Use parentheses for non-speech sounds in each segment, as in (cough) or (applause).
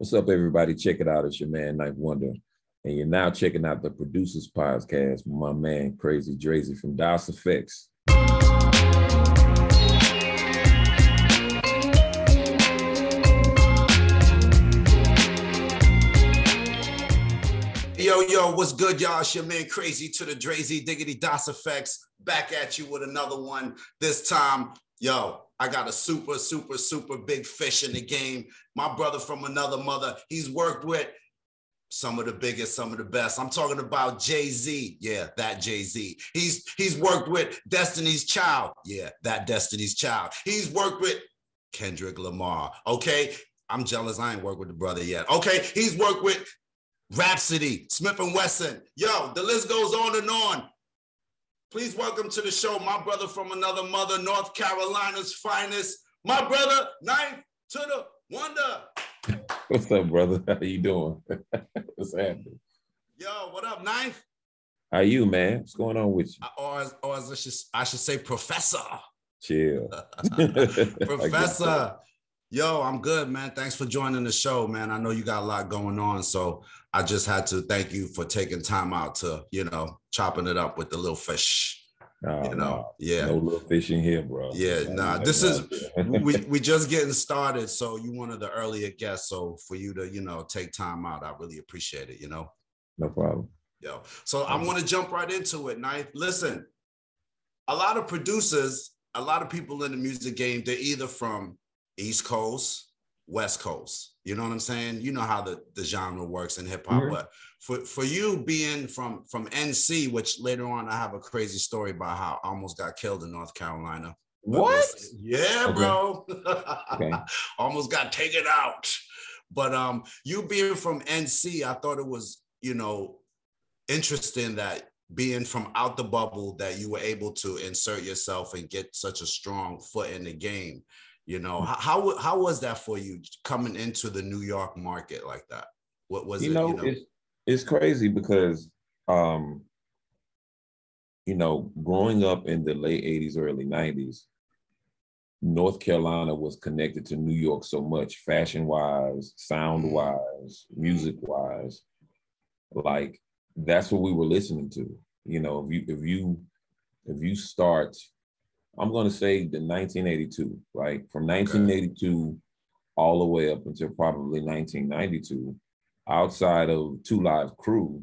What's up, everybody? Check it out. It's your man, 9th Wonder. And you're now checking out the Producers Podcast with my man, Krazy Drayz from Das EFX. Yo, yo, what's good, y'all? It's your man Crazy to the Drazy Diggity Das EFX back at you with another one. This time, yo, I got a super, super, super big fish in the game. My brother from another mother. He's worked with some of the biggest, some of the best. I'm talking about Jay Z. Yeah, that Jay Z. He's he's worked with Destiny's Child. Yeah, that Destiny's Child. He's worked with Kendrick Lamar. Okay, I'm jealous. I ain't worked with the brother yet. Okay, he's worked with Rapsody, Smif-N-Wessun. Yo, the list goes on and on. Please welcome to the show my brother from another mother, North Carolina's finest, my brother, ninth to the wonder. What's up, brother? (laughs) How you doing? (laughs) What's happening? Yo, what up, ninth? How you, man? What's going on with you? Or, as, or as I, should, I should say, professor. Chill. (laughs) professor. Yo, I'm good, man. Thanks for joining the show, man. I know you got a lot going on, so I just had to thank you for taking time out to, you know, chopping it up with the little fish. Oh, you know, no. yeah. No little fish in here, bro. Yeah, nah. This is (laughs) we we just getting started. So you one of the earlier guests. So for you to, you know, take time out, I really appreciate it, you know. no problem. Yo. So I want to jump right into it, Ninth. Listen, a lot of producers, a lot of people in the music game, they're either from East Coast, West Coast. You know what I'm saying? You know how the, the genre works in hip hop. Mhm. But for, for you being from from NC, which later on I have a crazy story about how I almost got killed in North Carolina. What? Yeah, Okay. bro. Okay. (laughs) almost got taken out. But um, you being from NC, I thought it was, you know, interesting that being from out the bubble that you were able to insert yourself and get such a strong foot in the game. You know, how how, was that for you coming into the New York market like that? What was you it? know, you know, it's it's crazy because um, you know, growing up in the late 80s, early 90s, North Carolina was connected to New York so much, fashion wise, sound wise, music wise. Like that's what we were listening to. You know, if you if you if you start, I'm gonna say the 1982, right? From 1982 all the way up until probably 1992, outside of Two Live Crew,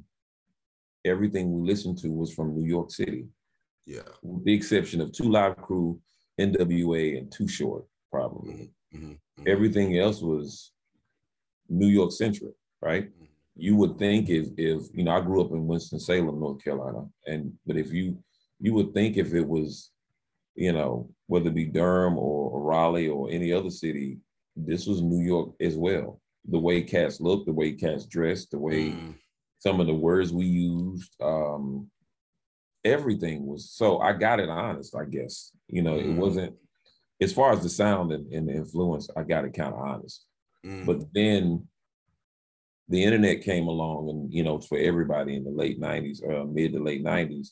everything we listened to was from New York City, yeah. with the exception of Two Live Crew, NWA, and Too Short, probably. Mhm, mhm, mhm. Everything else was New York centric, right? You would think if if you know I grew up in Winston Salem, North Carolina, and but if you you would think if it was, you know, whether it be Durham or, or Raleigh or any other city, this was New York as well. The way cats looked, the way cats dressed, the way Mm, some of the words we used, um, everything was so I got it honest, I guess. You know, it Mm. wasn't as far as the sound and, and the influence, I got it kind of honest. mm, But then the internet came along and you know, for everybody in the late 90s, uh, mid to late 90s.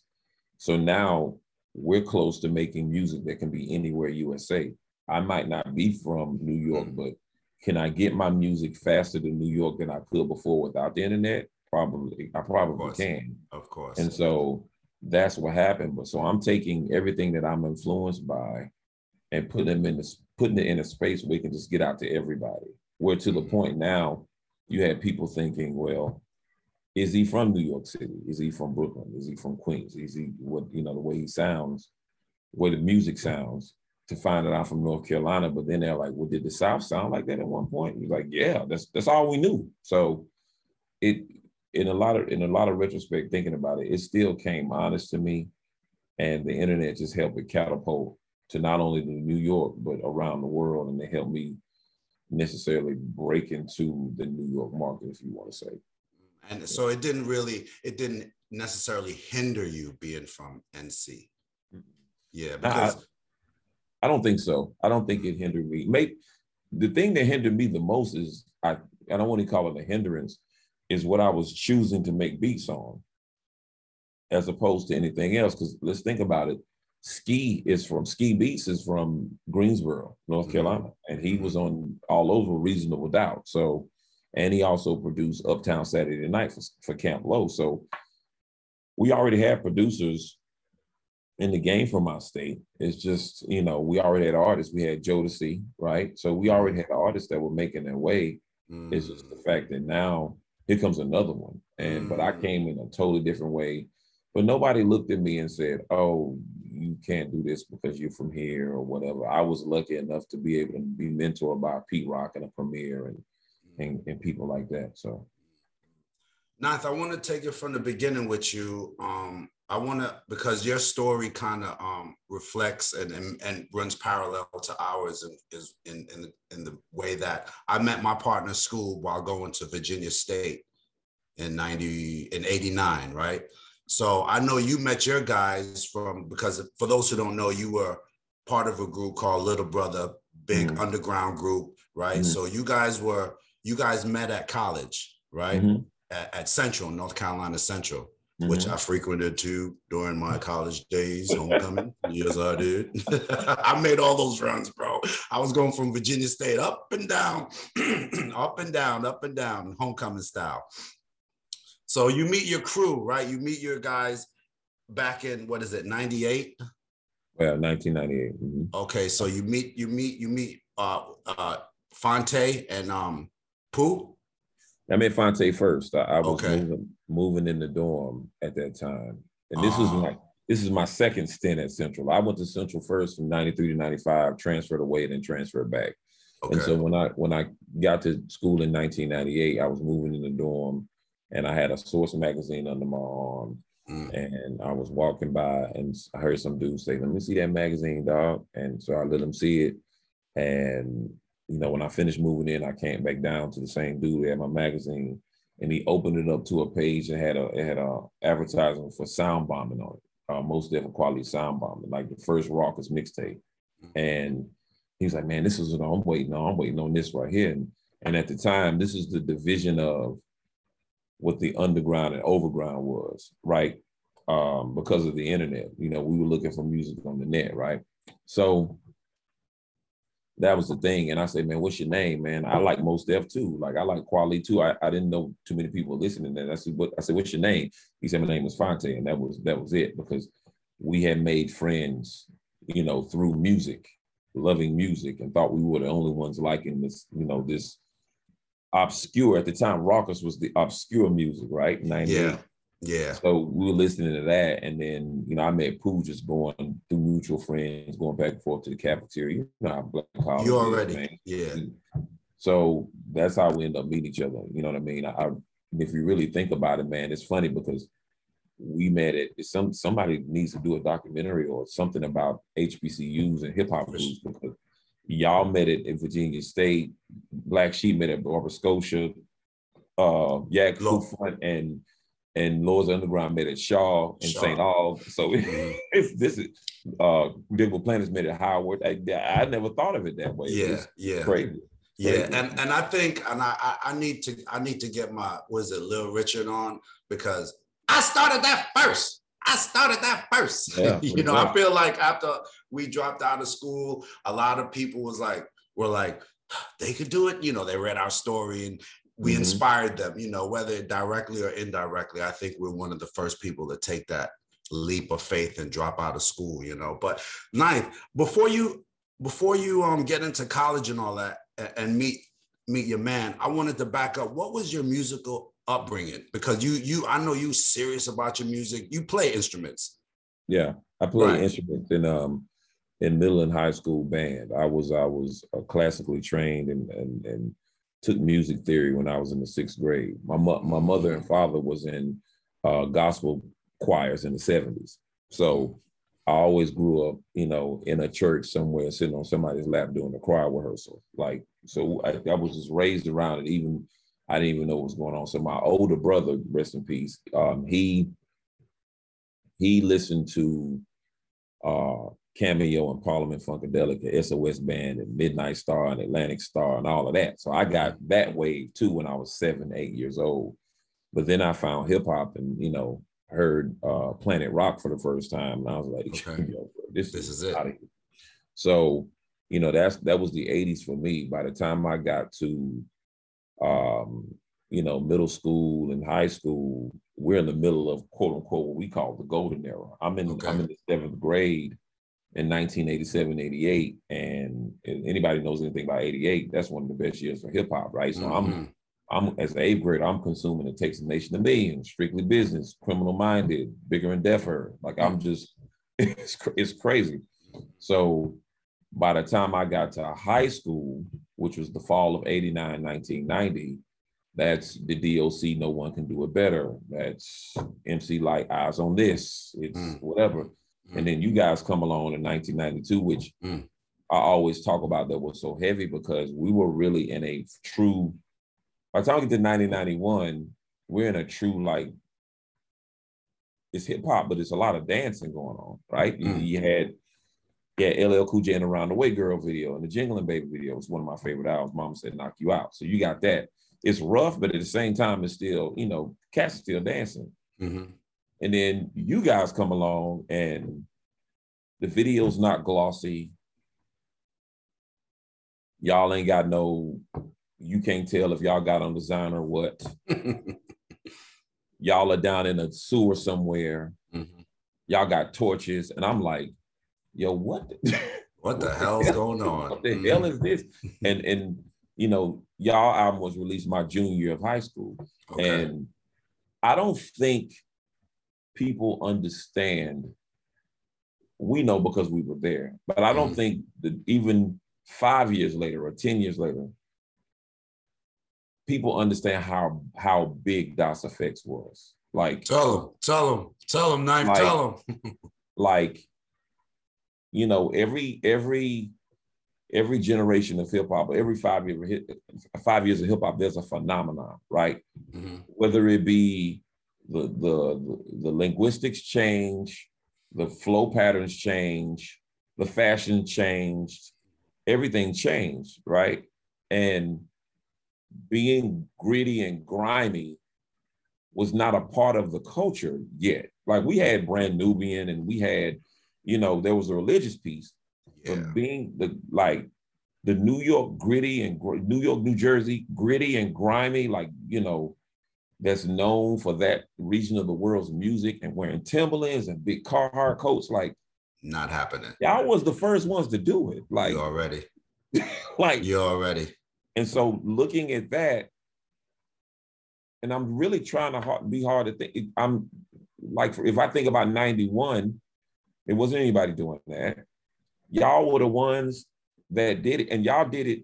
So now we're close to making music that can be anywhere USA. I might not be from New York, Mm. but can I get my music faster to New York than I could before without the internet? Probably, I probably course. can. of course. And so that's what happened. But so I'm taking everything that I'm influenced by and putting them in this, putting it in a space where we can just get out to everybody. Where to the Mhm. point now, you had people thinking, well, is he from New York City? Is he from Brooklyn? Is he from Queens? Is he what you know the way he sounds, the way the music sounds? To find that I'm from North Carolina, but then they're like, well, did the South sound like that at one point? He's like, yeah, that's that's all we knew. So it in a lot of in a lot of retrospect, thinking about it, it still came honest to me, and the internet just helped it catapult to not only to New York but around the world, and they helped me necessarily break into the New York market, if you want to say. And so it didn't really, it didn't necessarily hinder you being from NC. Yeah, Nah, I- because I don't think so. I don't think it hindered me. Maybe the thing that hindered me the most is I I don't want to call it a hindrance, is what I was choosing to make beats on, as opposed to anything else. Because let's think about it. Ski is from Ski Beats is from Greensboro, North Mhm. Carolina, and he was on all over Reasonable Doubt. So, and he also produced Uptown Saturday Night for, for Camp Lo. So we already had producers in the game from our state. It's just, you know, we already had artists. We had Jodeci, right? So we already had artists that were making their way. Mm. It's just the fact that now here comes another one. And mm. but I mm. came in a totally different way. But nobody looked at me and said, Oh, you can't do this because you're from here or whatever. I was lucky enough to be able to be mentored by Pete Rock and a Premier and and, and people like that. So Ninth, I want to take it from the beginning with you. Um, I want to because your story kind of um, reflects and, and, and runs parallel to ours and is in, in in the way that I met my partner Scoob while going to Virginia State in 90 in 89 right so I know you met your guys from because for those who don't know you were part of a group called Little Brother big mm-hmm. underground group right mm-hmm. so you guys were you guys met at college right mm-hmm. at, at Central North Carolina Central mm-hmm. which I frequented too during my college days, homecoming. (laughs) yes, I did. (laughs) I made all those runs, bro. I was going from Virginia State up and down, (clears throat) up and down, up and down, homecoming style. So you meet your crew, right? You meet your guys back in what is it, 98? Yeah, 1998. Mm-hmm. Okay, so you meet you meet you meet uh uh Phonte and um Pooh. I met Phonte first. I, I was okay. moving, moving in the dorm at that time, and this uh, is my this is my second stint at Central. I went to Central first from '93 to '95, transferred away, and then transferred back. Okay. And so when I when I got to school in 1998, I was moving in the dorm, and I had a Source magazine under my arm. Mm. And I was walking by, and I heard some dude say, "Let me see that magazine, dog." And so I let him see it, and you know, when I finished moving in, I came back down to the same dude that had my magazine, and he opened it up to a page and had a it had a advertisement for sound bombing on it, uh, most different quality sound bombing, like the first Rawkus mixtape. And he was like, "Man, this is what I'm waiting on. I'm waiting on this right here." And, and at the time, this is the division of what the underground and overground was, right? Um, because of the internet, you know, we were looking for music on the net, right? So that was the thing. And I said, man, what's your name, man? I like Mos Def too. Like I like Kweli too. I, I didn't know too many people listening. And I said, what I said, what's your name? He said, my name is Phonte. And that was that was it because we had made friends, you know, through music, loving music, and thought we were the only ones liking this, you know, this obscure at the time. Rawkus was the obscure music, right? 98. Yeah. Yeah. So we were listening to that. And then, you know, I met Pooh just going through mutual friends, going back and forth to the cafeteria. You know, black you already, man. yeah. So that's how we end up meeting each other. You know what I mean? I, I, if you really think about it, man, it's funny because we met it. Some somebody needs to do a documentary or something about HBCUs and hip hop groups because y'all met it at Virginia State, Black Sheep met at Nova Scotia, uh, Yak Front and and Lords Underground met at Shaw and St. Aug. So (laughs) mm-hmm. it's, this is uh Digable Planets met at Howard. I, I never thought of it that way. Yeah, yeah. Crazy. Yeah, and and I think and I I need to I need to get my was it Lil Richard on because I started that first. I started that first. Yeah, (laughs) you know, I feel like after we dropped out of school, a lot of people was like, were like, they could do it. You know, they read our story and we mm-hmm. inspired them, you know, whether directly or indirectly. I think we're one of the first people to take that leap of faith and drop out of school, you know. But ninth, before you before you um get into college and all that and, and meet meet your man, I wanted to back up. What was your musical upbringing? Because you you I know you serious about your music. You play instruments. Yeah, I play right. instruments in um in middle and high school band. I was I was uh, classically trained and and and took music theory when I was in the sixth grade. My mo- my mother and father was in uh, gospel choirs in the seventies, so I always grew up, you know, in a church somewhere, sitting on somebody's lap doing a choir rehearsal. Like, so I, I was just raised around it. Even I didn't even know what was going on. So my older brother, rest in peace, um, he he listened to uh, Cameo and Parliament Funkadelic and SOS Band and Midnight Star and Atlantic Star and all of that. So I got that wave too when I was seven, eight years old. But then I found hip hop and you know heard uh, Planet Rock for the first time, and I was like, okay. (laughs) Yo, this, this is, it. So you know that's that was the '80s for me. By the time I got to um, you know, middle school and high school, we're in the middle of quote unquote what we call the golden era. I'm in okay. I'm in the seventh grade in 1987, 88. And anybody knows anything about 88, that's one of the best years for hip hop, right? So mm-hmm. I'm I'm as an eighth grader, I'm consuming It Takes a Nation of and Strictly Business, Criminal Minded, Bigger and Deffer. Like I'm just, (laughs) it's, it's crazy. So by the time I got to high school, which was the fall of 89, 1990, that's the DOC, no one can do it better. That's MC Lyte Eyes on This. It's mm. whatever. Mm. And then you guys come along in 1992, which mm. I always talk about that was so heavy because we were really in a true, by the time we get to 1991, we're in a true like, it's hip hop, but it's a lot of dancing going on, right? Mm. You, you had yeah, LL Cool J and Around the Way Girl video and the Jingling Baby video was one of my favorite albums. Mama said knock you out. So you got that. It's rough, but at the same time, it's still, you know, cats are still dancing. Mm-hmm. And then you guys come along and the video's not glossy. Y'all ain't got no, you can't tell if y'all got on design or what. (laughs) y'all are down in a sewer somewhere. Mm-hmm. Y'all got torches. And I'm like, yo, what? The, (laughs) what the hell's going on? What the hell is this? And and you know, y'all album was released my junior year of high school. Okay. And I don't think people understand. We know because we were there, but I don't mm think that even five years later or 10 years later, people understand how how big Das EFX was. Like tell them, tell them, tell them, Ninth, like, tell them. (laughs) like, you know, every every every generation of hip hop, every five year five years of hip hop, there's a phenomenon, right? Mm-hmm. Whether it be the, the the linguistics change, the flow patterns change, the fashion changed, everything changed, right? And being gritty and grimy was not a part of the culture yet. Like we had Brand Nubian and we had, you know, there was a religious piece. Yeah. But being the like the New York gritty and New York, New Jersey gritty and grimy, like, you know, that's known for that region of the world's music and wearing Timberlands and big Carhartt coats, like not happening. Y'all was the first ones to do it. Like you already, (laughs) like you already. And so looking at that, and I'm really trying to hard, be hard to think. I'm like, if I think about 91, it wasn't anybody doing that. Y'all were the ones that did it, and y'all did it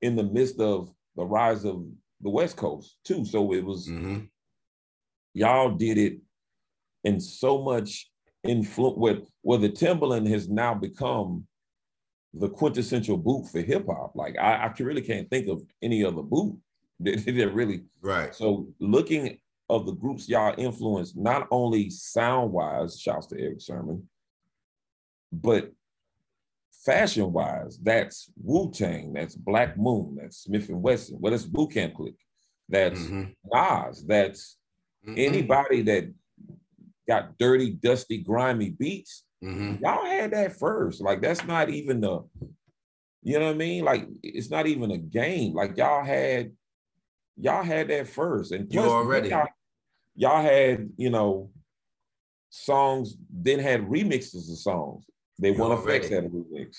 in the midst of the rise of the West Coast too. So it was mm-hmm. y'all did it in so much influence where, where the Timberland has now become the quintessential boot for hip hop. Like I, I really can't think of any other boot (laughs) that, that really right. So looking of the groups y'all influenced, not only sound wise, shouts to Erick Sermon, but fashion wise, that's Wu Tang, that's Black Moon, that's Smif-N-Wessun. Well, that's Boot Camp Click. That's mm-hmm. Nas. That's mm-hmm. anybody that got dirty, dusty, grimy beats. Mm-hmm. Y'all had that first. Like that's not even the, you know what I mean? Like it's not even a game. Like y'all had, y'all had that first, and you already y'all, y'all had you know songs. Then had remixes of songs. They want EFX had a remix.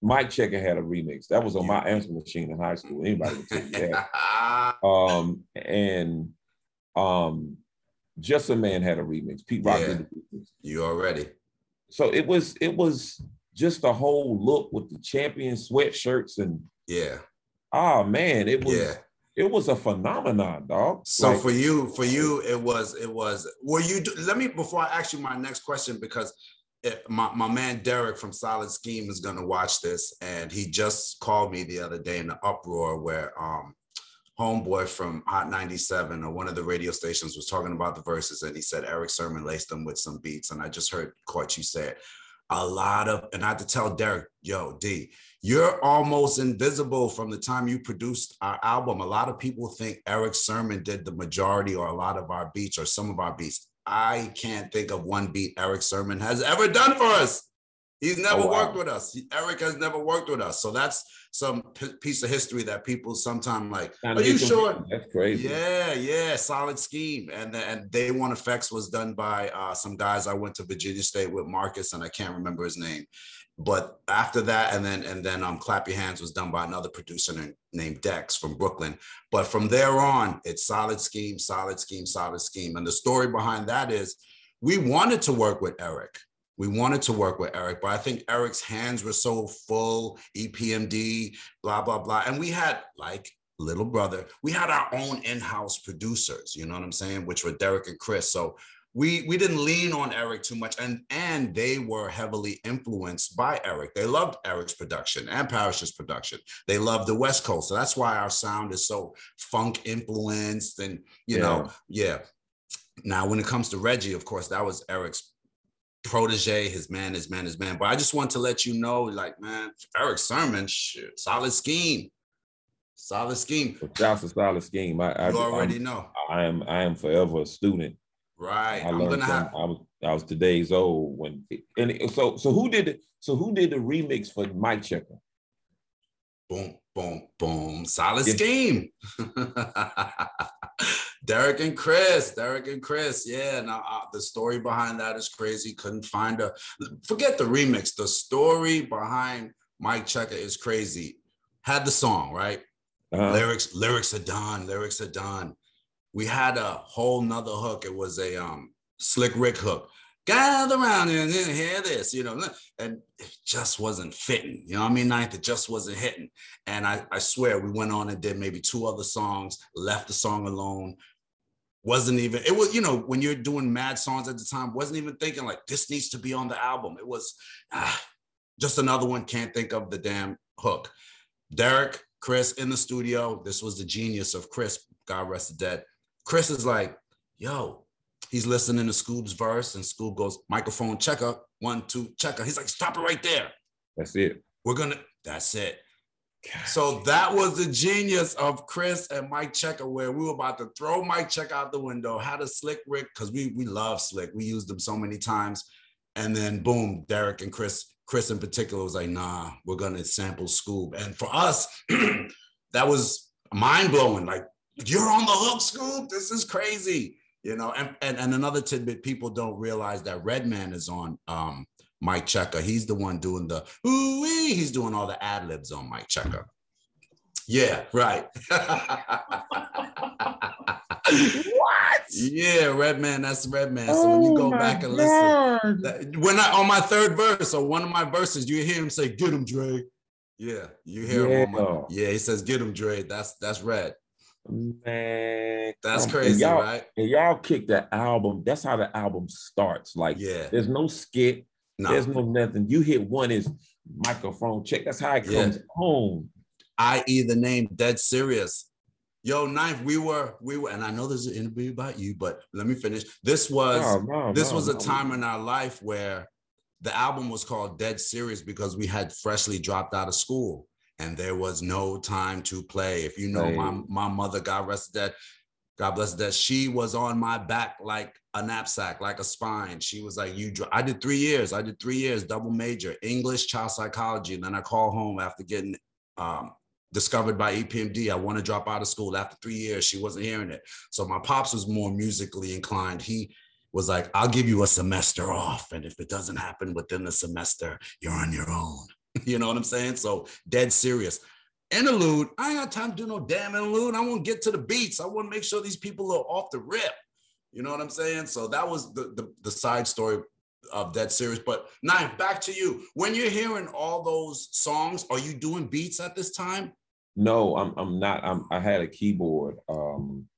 Mic Checka had a remix. That was on my answer machine in high school. Anybody would take that. (laughs) um, and um, Just a Man had a remix. Pete Rock yeah. did the remix. You already. So it was it was just a whole look with the champion sweatshirts and yeah. Oh man, it was yeah. it was a phenomenon, dog. So like, for you, for you, it was it was. Were you? Let me before I ask you my next question because my, my man Derek from Solid Scheme is gonna watch this, and he just called me the other day in the uproar where um homeboy from Hot 97 or one of the radio stations was talking about the verses, and he said Erick Sermon laced them with some beats, and I just heard what you said. A lot of, and I had to tell Derek, yo, D, you're almost invisible from the time you produced our album. A lot of people think Erick Sermon did the majority or a lot of our beats or some of our beats. I can't think of one beat Erick Sermon has ever done for us. He's never oh, wow. worked with us. Eric has never worked with us. So that's some p- piece of history that people sometimes like. Are you sure? That's crazy. Yeah, yeah, solid scheme. And and Day One Effects was done by uh, some guys I went to Virginia State with Marcus, and I can't remember his name. But after that, and then and then um, Clap Your Hands was done by another producer named, Dex from Brooklyn. But from there on, it's solid scheme, solid scheme, solid scheme. And the story behind that is we wanted to work with Eric we wanted to work with Eric, but I think Eric's hands were so full, EPMD, blah, blah, blah. And we had like little brother, we had our own in-house producers, you know what I'm saying? Which were Derek and Chris. So we we didn't lean on Eric too much, and and they were heavily influenced by Eric. They loved Eric's production and Parrish's production. They loved the West Coast, so that's why our sound is so funk influenced, and you yeah. know, yeah. Now, when it comes to Reggie, of course, that was Eric's protege, his man, his man, his man. But I just want to let you know, like, man, Erick Sermon, shit, solid scheme. Solid scheme. That's a solid scheme. I, I you already I'm, know. I am I am forever a student. Right. I am gonna have I was I was today's old when and so so who did it? So who did the remix for Mic Checka? Boom, boom, boom. Solid yeah. scheme. (laughs) Derek and Chris, Derek and Chris. Yeah, now uh, the story behind that is crazy. Couldn't find a forget the remix. The story behind Mic Checka is crazy. Had the song, right? Uh-huh. Lyrics, lyrics are done, lyrics are done. We had a whole nother hook. It was a um slick Rick hook gather around and hear this, you know, and it just wasn't fitting. You know what I mean? Ninth, it just wasn't hitting. And I, I swear we went on and did maybe two other songs, left the song alone. Wasn't even, it was, you know, when you're doing mad songs at the time, wasn't even thinking like this needs to be on the album. It was ah, just another one, can't think of the damn hook. Derek, Chris in the studio. This was the genius of Chris, God rest the dead. Chris is like, yo, He's listening to Scoob's verse, and Scoob goes, microphone checker, one, two, checker. He's like, stop it right there. That's it. We're gonna, that's it. So that was the genius of Chris and Mic Checka, where we were about to throw Mic Checka out the window, had a slick Rick, because we we love slick. We used them so many times. And then boom, Derek and Chris, Chris in particular was like, nah, we're gonna sample Scoob. And for us, (clears throat) that was mind-blowing. Like, you're on the hook, Scoob. This is crazy. You know and, and and another tidbit people don't realize that redman is on um Mic Checka he's the one doing the ooh he's doing all the ad libs on Mic Checka yeah right. (laughs) What? Yeah redman that's redman. So when you go oh back and listen that, when i on my third verse or one of my verses you hear him say get him dre. Yeah you hear yeah. him my, yeah he says get him dre. That's that's red Man, that's crazy, y'all, right? And y'all kick the album. That's how the album starts. Like, yeah, there's no skit. No. There's no nothing. You hit one is microphone check. That's how it comes yeah. home. I.e. the name Dead Serious. Yo, Ninth, we were, we were, and I know there's an interview about you, but let me finish. This was no, no, this was a time in our life where the album was called Dead Serious because we had freshly dropped out of school and there was no time to play. If you know hey. my my mother, God rest that, God bless that she was on my back like a knapsack, like a spine. She was like, "You." I did three years. I did three years, double major, English, child psychology, and then I call home after getting um, discovered by EPMD. I want to drop out of school after three years. She wasn't hearing it, so my pops was more musically inclined. He was like, "I'll give you a semester off, and if it doesn't happen within the semester, you're on your own." (laughs) you know what I'm saying? So dead serious. Interlude, I ain't got time to do no damn interlude. I want to get to the beats. I want to make sure these people are off the rip. You know what I'm saying? So that was the, the, the side story of that series. But now back to you. When you're hearing all those songs, are you doing beats at this time? No, I'm I'm not. I'm I had a keyboard. Um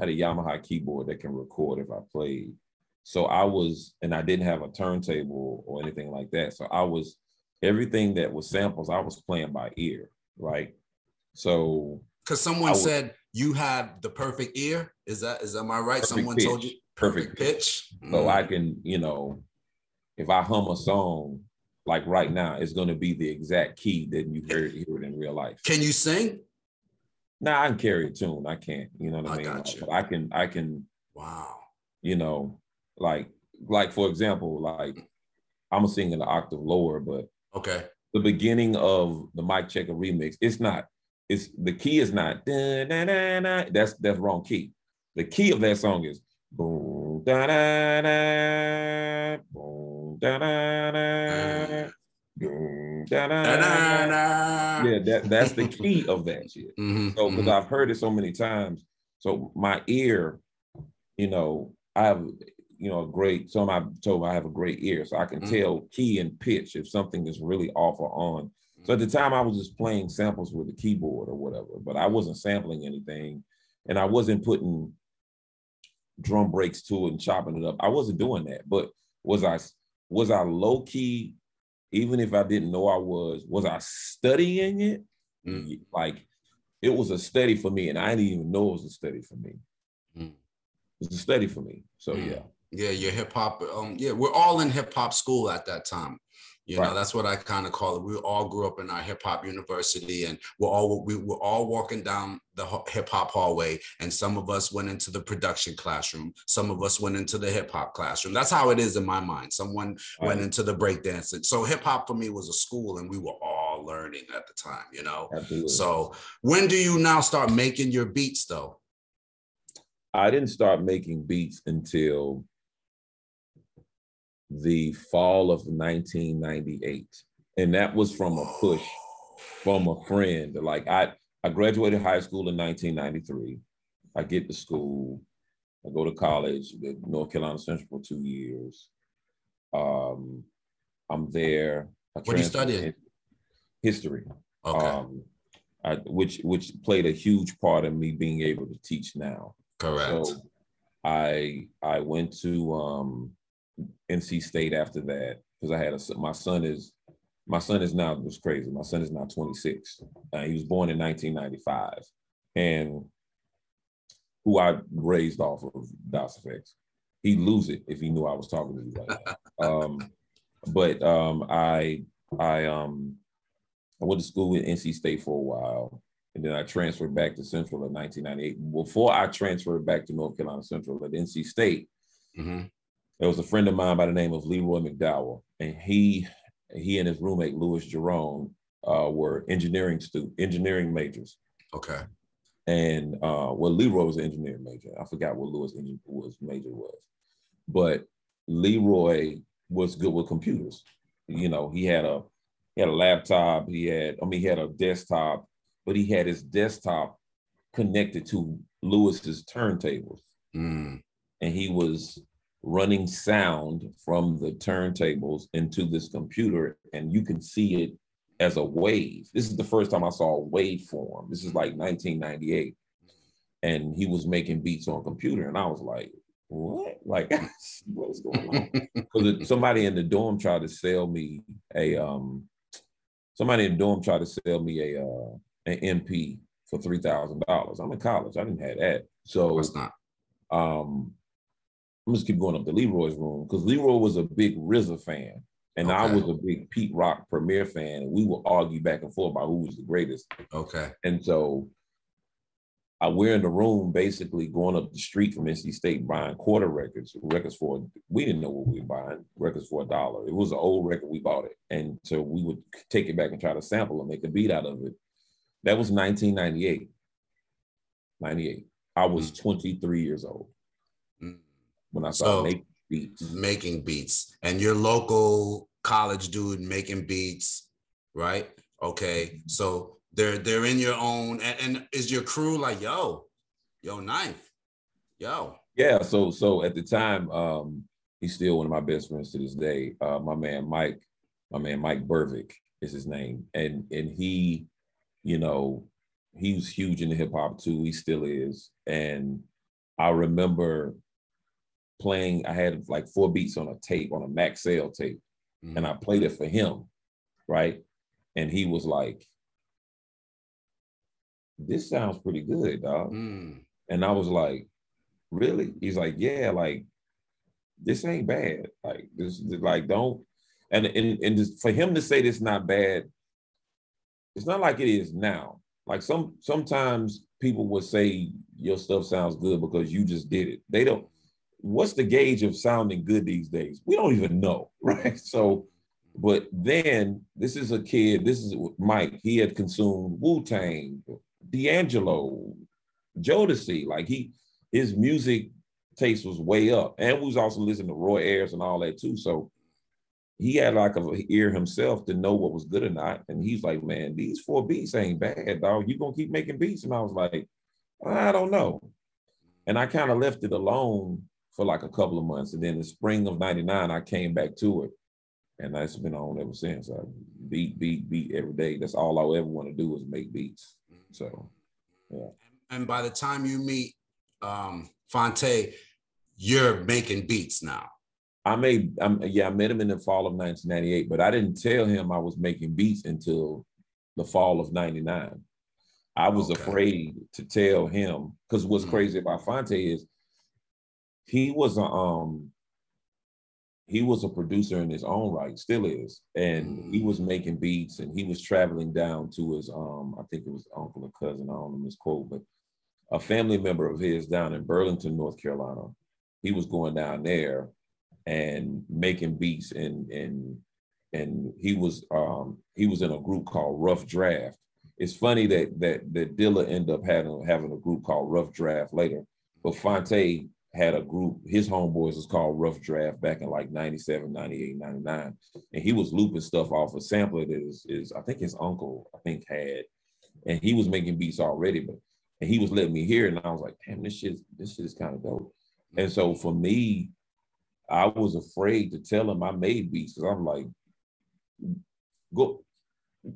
had a Yamaha keyboard that can record if I played. So I was, and I didn't have a turntable or anything like that. So I was everything that was samples, I was playing by ear, right? So because someone was, said you have the perfect ear. Is that is am I right? Someone pitch, told you perfect, perfect pitch. pitch. So mm. I can, you know, if I hum a song like right now, it's gonna be the exact key that you hear, hear it in real life. Can you sing? Nah, I can carry a tune. I can't, you know what I, I mean? Got you. But I can, I can. Wow. You know, like, like for example, like I'm gonna sing an octave lower, but Okay. the beginning of the Mic Checka remix, it's not. It's the key is not. da, da, da, da. That's that's wrong key. The key of that song is boom da da da boom da da da boom da da da. Yeah, that that's the key of that shit. Mhm, So because mhm. I've heard it so many times, so my ear, you know, I have you know a great. Some I've told I have a great ear, so I can Mhm. tell key and pitch if something is really off or on. So at the time, I was just playing samples with a keyboard or whatever, but I wasn't sampling anything, and I wasn't putting drum breaks to it and chopping it up. I wasn't doing that. But was I was I low key? Even if I didn't know I was, was I studying it? Mm. Like it was a study for me, and I didn't even know it was a study for me. Mm. It was a study for me. So Mm. yeah, Yeah, your hip hop. Um, yeah, we're all in hip hop school at that time. You know, that's what I kind of call it. We all grew up in our hip hop university, and we're all we were all walking down the hip hop hallway. And some of us went into the production classroom. Some of us went into the hip hop classroom. That's how it is in my mind. Someone went into the breakdancing. So hip hop for me was a school, and we were all learning at the time. You know. absolutely. So when do you now start making your beats though? I didn't start making beats until the fall of 1998. And that was from a push from a friend. Like I, I graduated high school in 1993. I get to school. I go to college at North Carolina Central for two years. Um, I'm there. I What are you studying? History. Okay, Um, I, which which played a huge part in me being able to teach now. correct. So I I went to um, NC State after that because I had a son- my son is my son is now was crazy. My son is now 26. Uh, he was born in 1995, and who I raised off of Das EFX. He'd lose it if he knew I was talking to you right (laughs) now. um, but um, I I um I went to school at NC State for a while, and then I transferred back to Central in 1998. Before I transferred back to North Carolina Central at NC State, Mhm. There was a friend of mine by the name of Leroy McDowell, and he he and his roommate Louis Jerome uh, were engineering stu- engineering majors. Okay. And uh, well, Leroy was an engineering major. I forgot what Louis' was major was, but Leroy was good with computers. You know, he had a he had a laptop. He had, I mean, he had a desktop, but he had his desktop connected to Lewis's turntables, Mm. and he was running sound from the turntables into this computer, and you can see it as a wave. This is the first time I saw a waveform. This is like 1998, and he was making beats on computer, and I was like, "What? (laughs) Like, (laughs) what's going on?" (laughs) Because somebody in the dorm tried to sell me a um, somebody in the dorm tried to sell me a uh, an MP for three thousand dollars. I'm in college. I didn't have that, so course not. um, I'm just keep going up to Leroy's room because Leroy was a big RZA fan, and I was a big Pete Rock Premier fan, and we would argue back and forth about who was the greatest. Okay. And so, I we're in the room basically going up the street from NC State buying quarter records, records for we didn't know what we were buying records for a dollar. It was an old record, we bought it, and so we would take it back and try to sample and make a beat out of it. That was 1998. 98. I was mm-hmm. 23 years old. When I started So- making beats. Making beats and your local college dude making beats, right? Okay. So they're they're in your own and, and is your crew like, yo, yo, Ninth, yo. Yeah, so so at the time, um, he's still one of my best friends to this day. Uh, my man Mike, my man Mike Burvick is his name, and and he, you know, he was huge in the hip hop too. He still is, and I remember playing. I had like four beats on a tape on a Maxell tape, and I played it for him, right? And he was like, "This sounds pretty good, dog." Mm. And I was like, really? He's like, yeah, like this ain't bad. Like this, is like don't. And and and just for him to say this not bad, it's not like it is now. Like some sometimes people would say your stuff sounds good because you just did it. They don't. What's the gauge of sounding good these days? We don't even know, (laughs) right? So, but then this is a kid. This is Mike. He had consumed Wu Tang, D'Angelo, Jodeci. Like he, his music taste was way up, and we was also listening to Roy Ayers and all that too. So he had like a ear himself to know what was good or not. And he's like, man, these four beats ain't bad, dog. You gonna keep making beats? And I was like, I don't know. And I kind of left it alone for like a couple of months. And then the spring of 99, I came back to it. And that's been on ever since. I beat, beat, beat every day. That's all I ever want to do is make beats. So yeah. And by the time you meet um Phonte, you're making beats now. I made, um, yeah, I met him in the fall of 1998, but I didn't tell him I was making beats until the fall of 99. I was okay. afraid to tell him because what's mm-hmm. crazy about Phonte is he was a um he was a producer in his own right, still is, and mm-hmm. he was mm. making beats and he was traveling down to his um I think it was uncle or cousin, I don't know his quote, but a family member of his down in Burlington, North Carolina. He was going down there and making beats and and and he was um he was in a group called Rough Draft. It's funny that that that Dilla ended up having having a group called Rough Draft later, but Phonte had a group, his homeboys was called Rough Draft back in like 97, 98, 99. And he was looping stuff off a sampler that is, is I think his uncle, I think had, and he was making beats already, but and he was letting me hear it. And I was like, damn, this shit, this shit is kind of dope. And so for me, I was afraid to tell him I made beats because I'm like, go.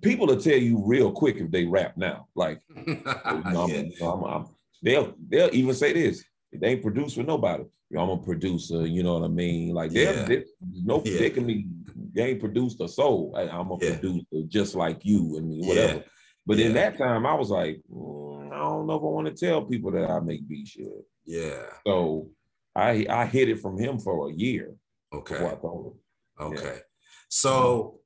People will tell you real quick if they rap now. Like, (laughs) you know, yeah. I'm, I'm, I'm, they'll they'll even say this. They ain't produced for nobody. I'm a producer. You know what I mean? Like, yeah. they no yeah. they can be. They ain't produced a soul. I, am a yeah. producer just like you and whatever. Yeah. But in that time, I was like, mm, I don't know if I want to tell people that I make beats shit. Yeah. So I I hid it from him for a year. Okay. Okay. So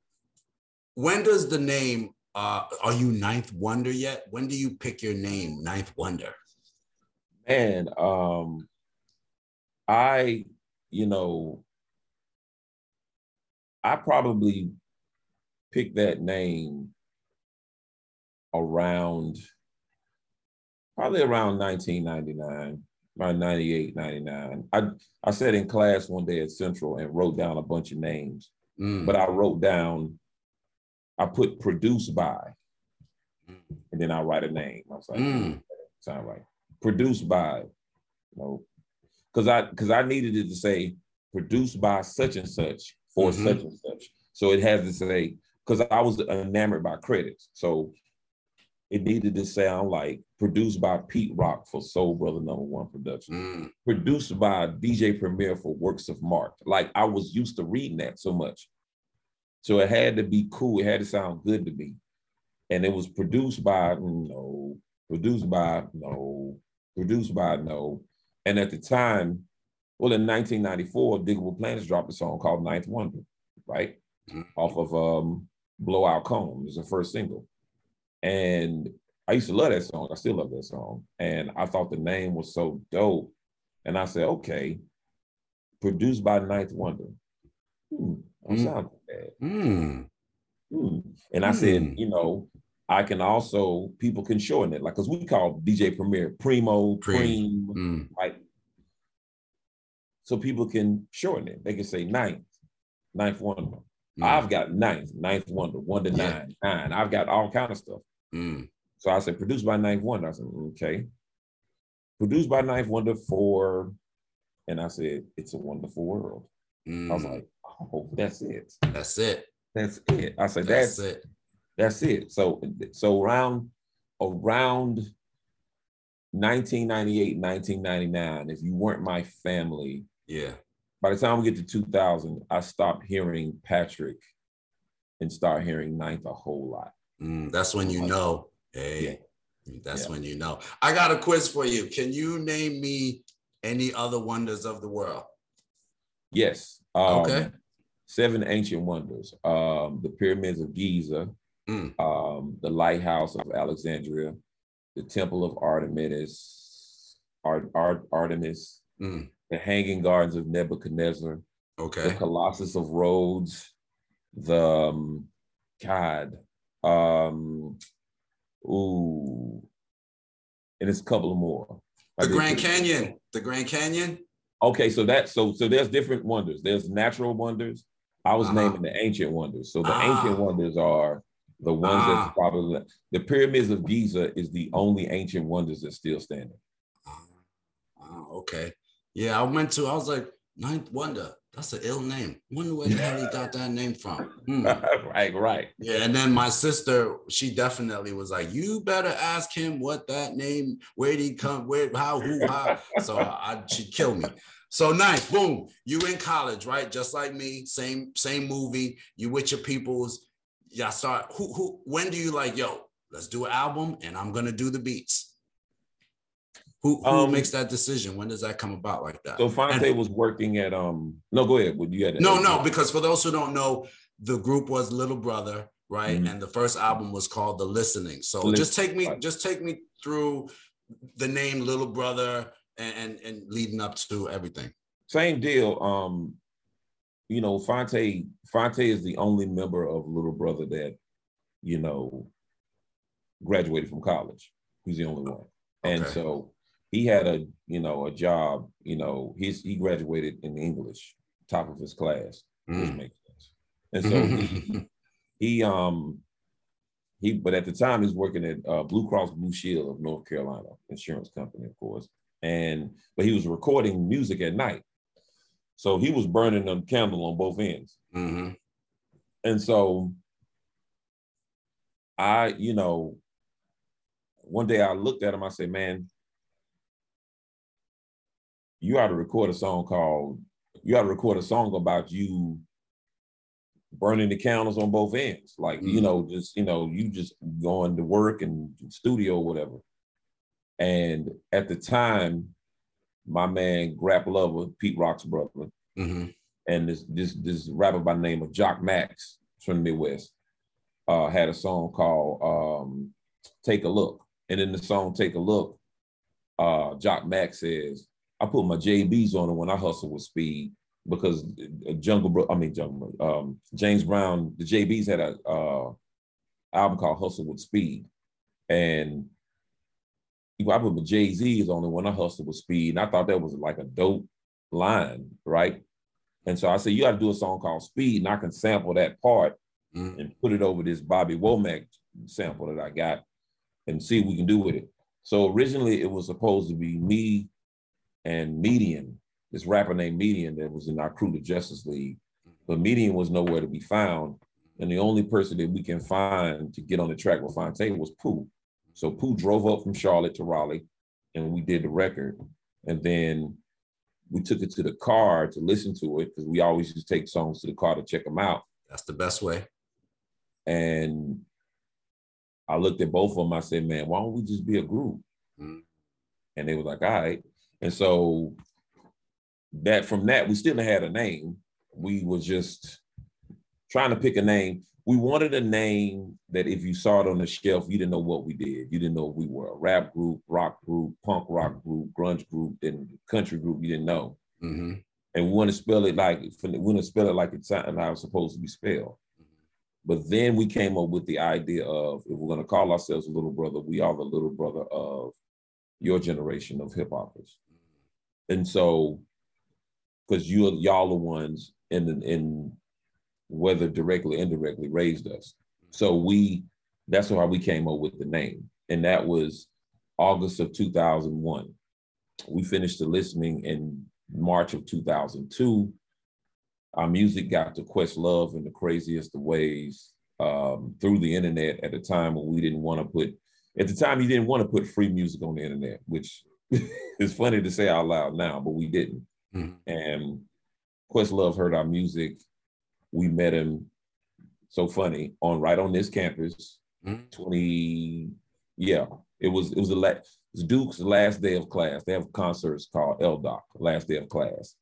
when does the name uh are you Ninth Wonder yet? When do you pick your name, Ninth Wonder? Man, um I, you know, I probably picked that name around probably around 1999 by 98, 99. I, I sat in class one day at Central and wrote down a bunch of names, mm. but I wrote down, I put produced by, mm. and then I write a name. I was like, mm. sound right. Produced by, you know, because I because I needed it to say produced by such and such for mm-hmm. such and such. So it has to say because I was enamored by credits. So it needed to sound like produced by Pete Rock for Soul Brother Number One Production, mm. produced by DJ Premier for Works of Mart. Like I was used to reading that so much. So it had to be cool. It had to sound good to me. And it was produced by no, produced by no, produced by no. And at the time, well, in 1994, Digable Planets dropped a song called Ninth Wonder, right? Mm. Off of um, Blowout Comb. It was the first single. And I used to love that song. I still love that song. And I thought the name was so dope. And I said, okay, produced by Ninth Wonder. Hmm, mm. sound bad. Mm. Hmm. And I mm. said, you know, I can also, people can shorten it, like, because we call DJ Premier Primo, Preem, mm. like, so people can shorten it. They can say ninth, ninth wonder. Mm. I've got ninth, ninth wonder, one to yeah. nine, nine. I've got all kind of stuff. Mm. So I said, produced by Ninth Wonder. I said, okay. Produced by Ninth Wonder for, and I said, it's a wonderful world. I was mm. like, oh, that's it. That's it. That's it. I said, that's, that's it. That's it. So, so around, around 1998, 1999, if you weren't my family, yeah. By the time we get to 2000, I stopped hearing Patrick and start hearing Ninth a whole lot. Mm, that's when you know. Hey, yeah. that's yeah. when you know. I got a quiz for you. Can you name me any other wonders of the world? Yes. Um, okay. Seven ancient wonders. Um, the pyramids of Giza, mm. um, the lighthouse of Alexandria, the temple of Artemis, Art, Art, Artemis, mm. the Hanging Gardens of Nebuchadnezzar, Okay. the Colossus of Rhodes, the um, God, um, ooh, and it's a couple of more. The Grand Canyon. The Grand Canyon. Okay, so that so so there's different wonders. There's natural wonders. I was Uh-huh. naming the ancient wonders. So the Ah. ancient wonders are the ones Ah. that's probably the pyramids of Giza is the only ancient wonders that's still standing. Oh, okay. Yeah, I went to. I was like Ninth Wonder. That's an ill name. Wonder where the hell he got that name from. Hmm. (laughs) right, right. Yeah, and then my sister, she definitely was like, "You better ask him what that name, where did he come, where, how, who, how." So I, she'd kill me. So nice, boom. You in college, right? Just like me, same same movie. You with your peoples. Y'all start. Who who? When do you like? Yo, let's do an album, and I'm gonna do the beats. Who who Um, makes that decision? When does that come about like that? So Phonte And- was working at um. No, go ahead. Would you had no, no, because for those who don't know, the group was Little Brother, right? Mhm. And the first album was called The Listening. So just take me, just take me through the name Little Brother and, and and leading up to everything. same deal. Um, you know, Phonte Phonte is the only member of Little Brother that, you know, graduated from college. He's the only one, and Okay. so he had a you know a job. You know, he's he graduated in English, top of his class, which Mm. makes sense. And so he, (laughs) he um he but at the time he's working at uh, Blue Cross Blue Shield of North Carolina insurance company, of course. And but he was recording music at night. So he was burning a candle on both ends. Mhm. And so I, you know, one day I looked at him, I said, man, you ought to record a song called, you ought to record a song about you burning the candles on both ends. Like, you Mhm. know, just, you know, you just going to work and studio or whatever. And at the time, my man Grap Luva, Pete Rock's brother, Mhm. and this this this rapper by the name of Jock Max from the Midwest uh, had a song called um, "Take a Look," and in the song "Take a Look," uh, Jock Max says, "I put my JBs on it when I hustle with speed because uh, Jungle Bro, I mean Jungle, um, James Brown, the JBs had a uh, album called Hustle with Speed, and I put my Jay Z's on only when I hustle with speed, and I thought that was like a dope line, right? And so I said, you got to do a song called Speed, and I can sample that part Mhm. and put it over this Bobby Womack sample that I got and see what we can do with it. So originally it was supposed to be me and Median, this rapper named Median that was in our crew, the Justice League. But Median was nowhere to be found. And the only person that we can find to get on the track with Phonte was Pooh. So Pooh drove up from Charlotte to Raleigh and we did the record. And then we took it to the car to listen to it because we always just take songs to the car to check them out. That's the best way. And I looked at both of them. I said, man, why don't we just be a group? Mhm. And they were like, all right. And so that from that, we still had a name. We were just trying to pick a name. We wanted a name that if you saw it on the shelf, you didn't know what we did. You didn't know we were a rap group, rock group, punk rock group, grunge group, then country group, you didn't know. Mhm. And we want to spell it like we want to spell it like it's how it's supposed to be spelled. But then we came up with the idea of if we're going to call ourselves a little brother, we are the little brother of your generation of hip hoppers. And so, because you y'all the ones in in whether directly or indirectly raised us. So we that's why we came up with the name. And that was August of 2001. We finished the listening in March of 2002 our music got to Questlove in the craziest of ways um, through the internet at a time when we didn't want to put, at the time, you didn't want to put free music on the internet, which (laughs) is funny to say out loud now, but we didn't. Mhm. And Questlove heard our music. We met him, so funny, on right on this campus, Mhm. 20, yeah, it was, it was the last, Duke's last day of class. They have concerts called LDOC, last day of class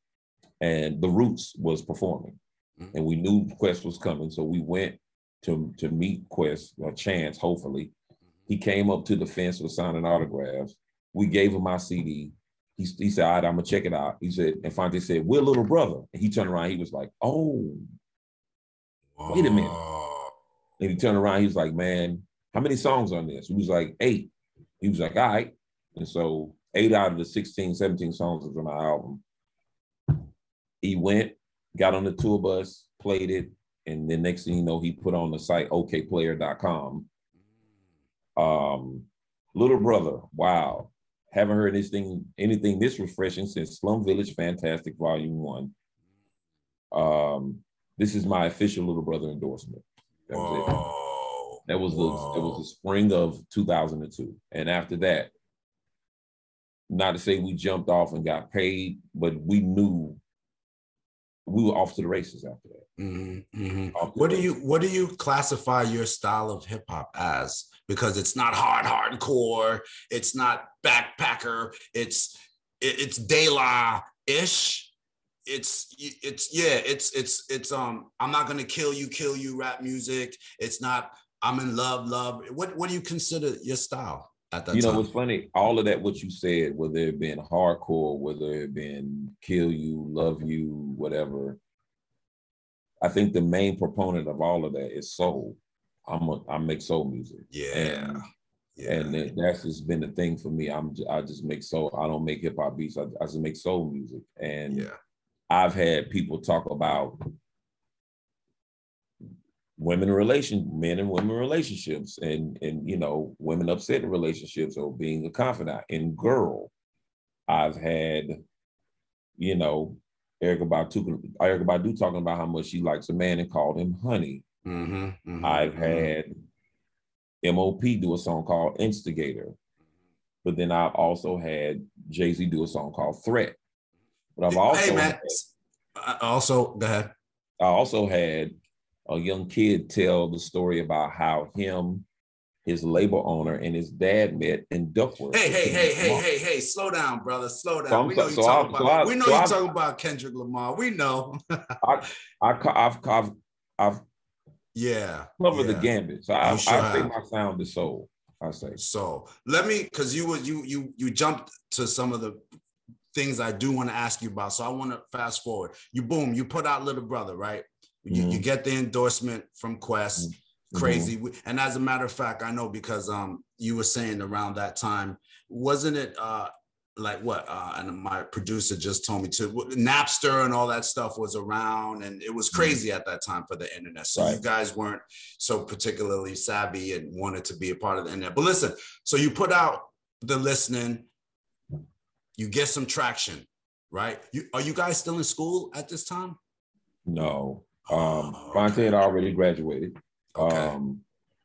and the Roots was performing, Mhm. and we knew Quest was coming, so we went to to meet Quest, a chance, hopefully. He came up to the fence was signing autographs. We gave him our CD. he, he said, all right, I'm gonna check it out. He said, and Phonte said, we're little brother. And he turned around, he was like, oh, wait a minute. And he turned around, he was like, man, how many songs on this? He was like, eight. He was like, all right. And so eight out of the 16, 17 songs was on my album. He went, got on the tour bus, played it, and then next thing you know, he put on the site okplayer.com. Um, little brother, wow. Haven't heard anything anything this refreshing since Slum Village Fantastic Volume One. Um, this is my official little brother endorsement. That was Whoa. it. That was the that was the spring of 2002. And after that, not to say we jumped off and got paid, but we knew we were off to the races after that. Mm-hmm, mm-hmm. What do you what do you classify your style of hip hop as? Because it's not hard hardcore, it's not backpacker, it's it's De La ish. It's it's yeah, it's it's it's um I'm not gonna kill you, kill you rap music. It's not I'm in love, love. What what do you consider your style? at that you know time. what's funny all of that what you said whether it been hardcore whether it been kill you love you whatever i think the main proponent of all of that is soul i'm a, i make soul music yeah and, yeah. and that's just been the thing for me i'm i just make soul i don't make hip-hop beats I, I just make soul music and yeah i've had people talk about women relation men and women relationships and and you know women upset in relationships or being a confidant. In girl i've had you know Erykah Badu, Erykah Badu talking about how much she likes a man and called him honey. Mm-hmm, mm-hmm, i've mm-hmm. had mop do a song called instigator. But then i've also had jay-z do a song called threat but i've also hey, man. Had, also go ahead i also had a young kid tell the story about how him, his label owner, and his dad met in Duckworth. Hey, hey, hey, hey, hey, hey, slow down, brother. Slow down. So we know you so talking about, so we know so you're talking about Kendrick Lamar. We know. (laughs) I, I, I've, I've, I've yeah, covered yeah. the gambit. So I, sure I say my sound is soul. I say so. Let me, because you were you you you jumped to some of the things I do want to ask you about. So I want to fast forward. You boom, you put out Little Brother, right? You, mm-hmm. you get the endorsement from Quest, mm-hmm. crazy. And as a matter of fact, I know because um you were saying around that time, wasn't it uh like what uh and my producer just told me to napster and all that stuff was around and it was mm-hmm. crazy at that time for the internet so right. you guys weren't so particularly savvy and wanted to be a part of the internet but listen so you put out the listening you get some traction right you are you guys still in school at this time no um, Phonte had already graduated. Okay. Um,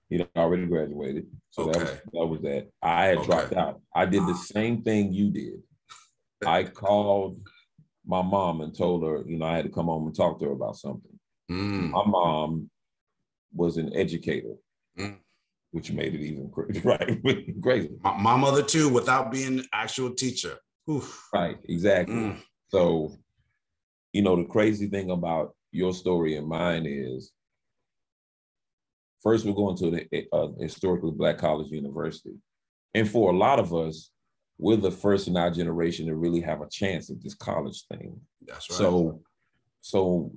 he'd already graduated. So okay. that was that was that. I had okay. dropped out. I did the same thing you did. (laughs) I called my mom and told her, you know, I had to come home and talk to her about something. Mm. My mom was an educator, mm. which made it even crazy, (laughs) right? (laughs) crazy. My, my, mother too, without being actual teacher. Oof. Right, exactly. Mm. So, you know, the crazy thing about your story and mine is first we're going to a, a historically black college university and for a lot of us we're the first in our generation to really have a chance at this college thing that's right so so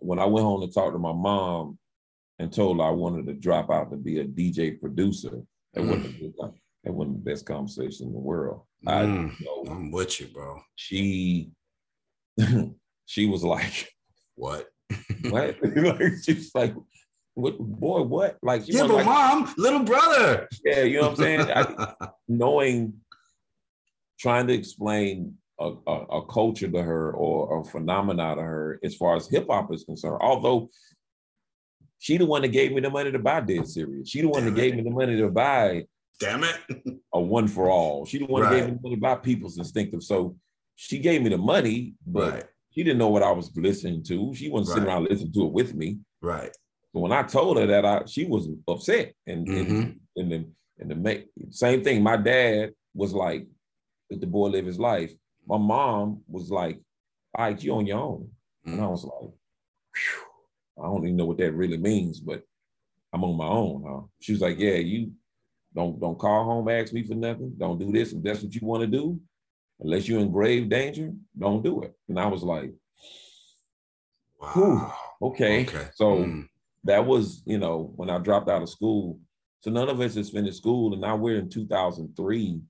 when i went home to talk to my mom and told her i wanted to drop out to be a dj producer that mm. wasn't that wasn't the best conversation in the world mm. I know I'm with you bro she (laughs) she was like what? (laughs) what? (laughs) like she's like, what boy, what? Like Yeah, but like, mom, little brother. Yeah, you know what I'm saying? I, knowing trying to explain a, a, a, culture to her or a phenomena to her as far as hip hop is concerned. Although she the one that gave me the money to buy Dead Serious. She the one that gave me the money to buy Damn it. (laughs) a one for all. She the one right. gave me the money buy People's Instinctive. So she gave me the money, but right. She didn't know what I was listening to. She wasn't right. sitting around listening to it with me. Right. But when I told her that, I she was upset. And mm-hmm. and, and the and the same thing. My dad was like, "Let the boy live his life." My mom was like, "All right, you on your own." Mm-hmm. And I was like, I don't even know what that really means, but I'm on my own, huh? She was like, "Yeah, you don't don't call home, ask me for nothing. Don't do this if that's what you want to do. unless you're in grave danger, don't do it. And I was like, Wow. okay. Okay. So Mm. that was, you know, when I dropped out of school. So none of us has finished school, and now we're in 2003,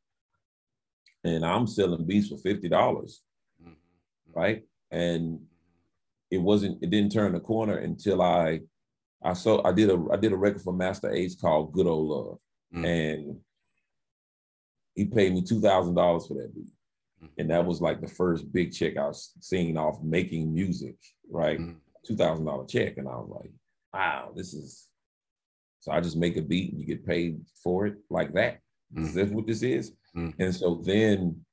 and I'm selling beats for fifty dollars, Mhm. right? And it wasn't, it didn't turn the corner until I, I saw, I did a, I did a record for Masta Ace called "Good Old Love," Mm. and he paid me two thousand dollars for that beat, Mhm. and that was like the first big check I was seeing off making music, right? Mm. two thousand dollar check, and I was like, wow, this is. So I just make a beat and you get paid for it like that. Is Mm. that what this is? Mm. And so then,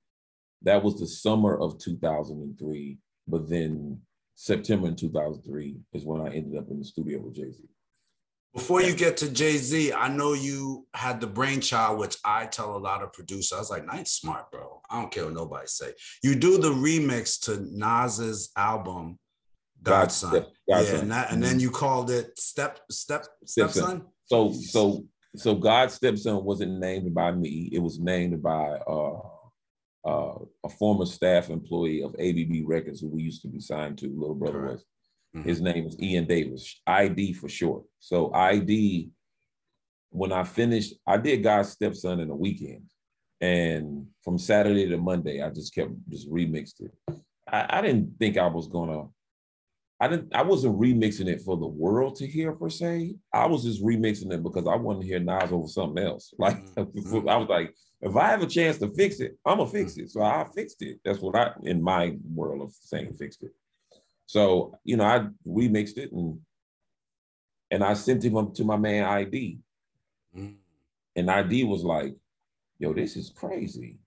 that was the summer of two thousand and three. But then September in two thousand three is when I ended up in the studio with Jay Z. Before you get to Jay Z, I know you had the brainchild, which I tell a lot of producers. I was like, "Nice, smart, bro. I don't care what nobody say." You do the remix to Nas's album, God's Son. Step- yeah, and, that, and Mhm. then you called it Step Step Stepson. So so so God's stepson wasn't named by me. It was named by uh, uh, a former staff employee of ABB Records who we used to be signed to. Little brother Correct. was. Mhm. His name is Ian Davis. ID for short. So ID. When I finished, I did God's stepson in a weekend, and from Saturday to Monday, I just kept just remixed it. I, I didn't think I was gonna I didn't I wasn't remixing it for the world to hear per se. I was just remixing it because I wanted to hear Nas over something else. (laughs) Like Mhm. (laughs) I was like, if I have a chance to fix it, I'm gonna fix it. So I fixed it. That's what I in my world of saying fixed it. So you know, I remixed it and and I sent him up to my man ID. Mm. And ID was like, yo, this is crazy.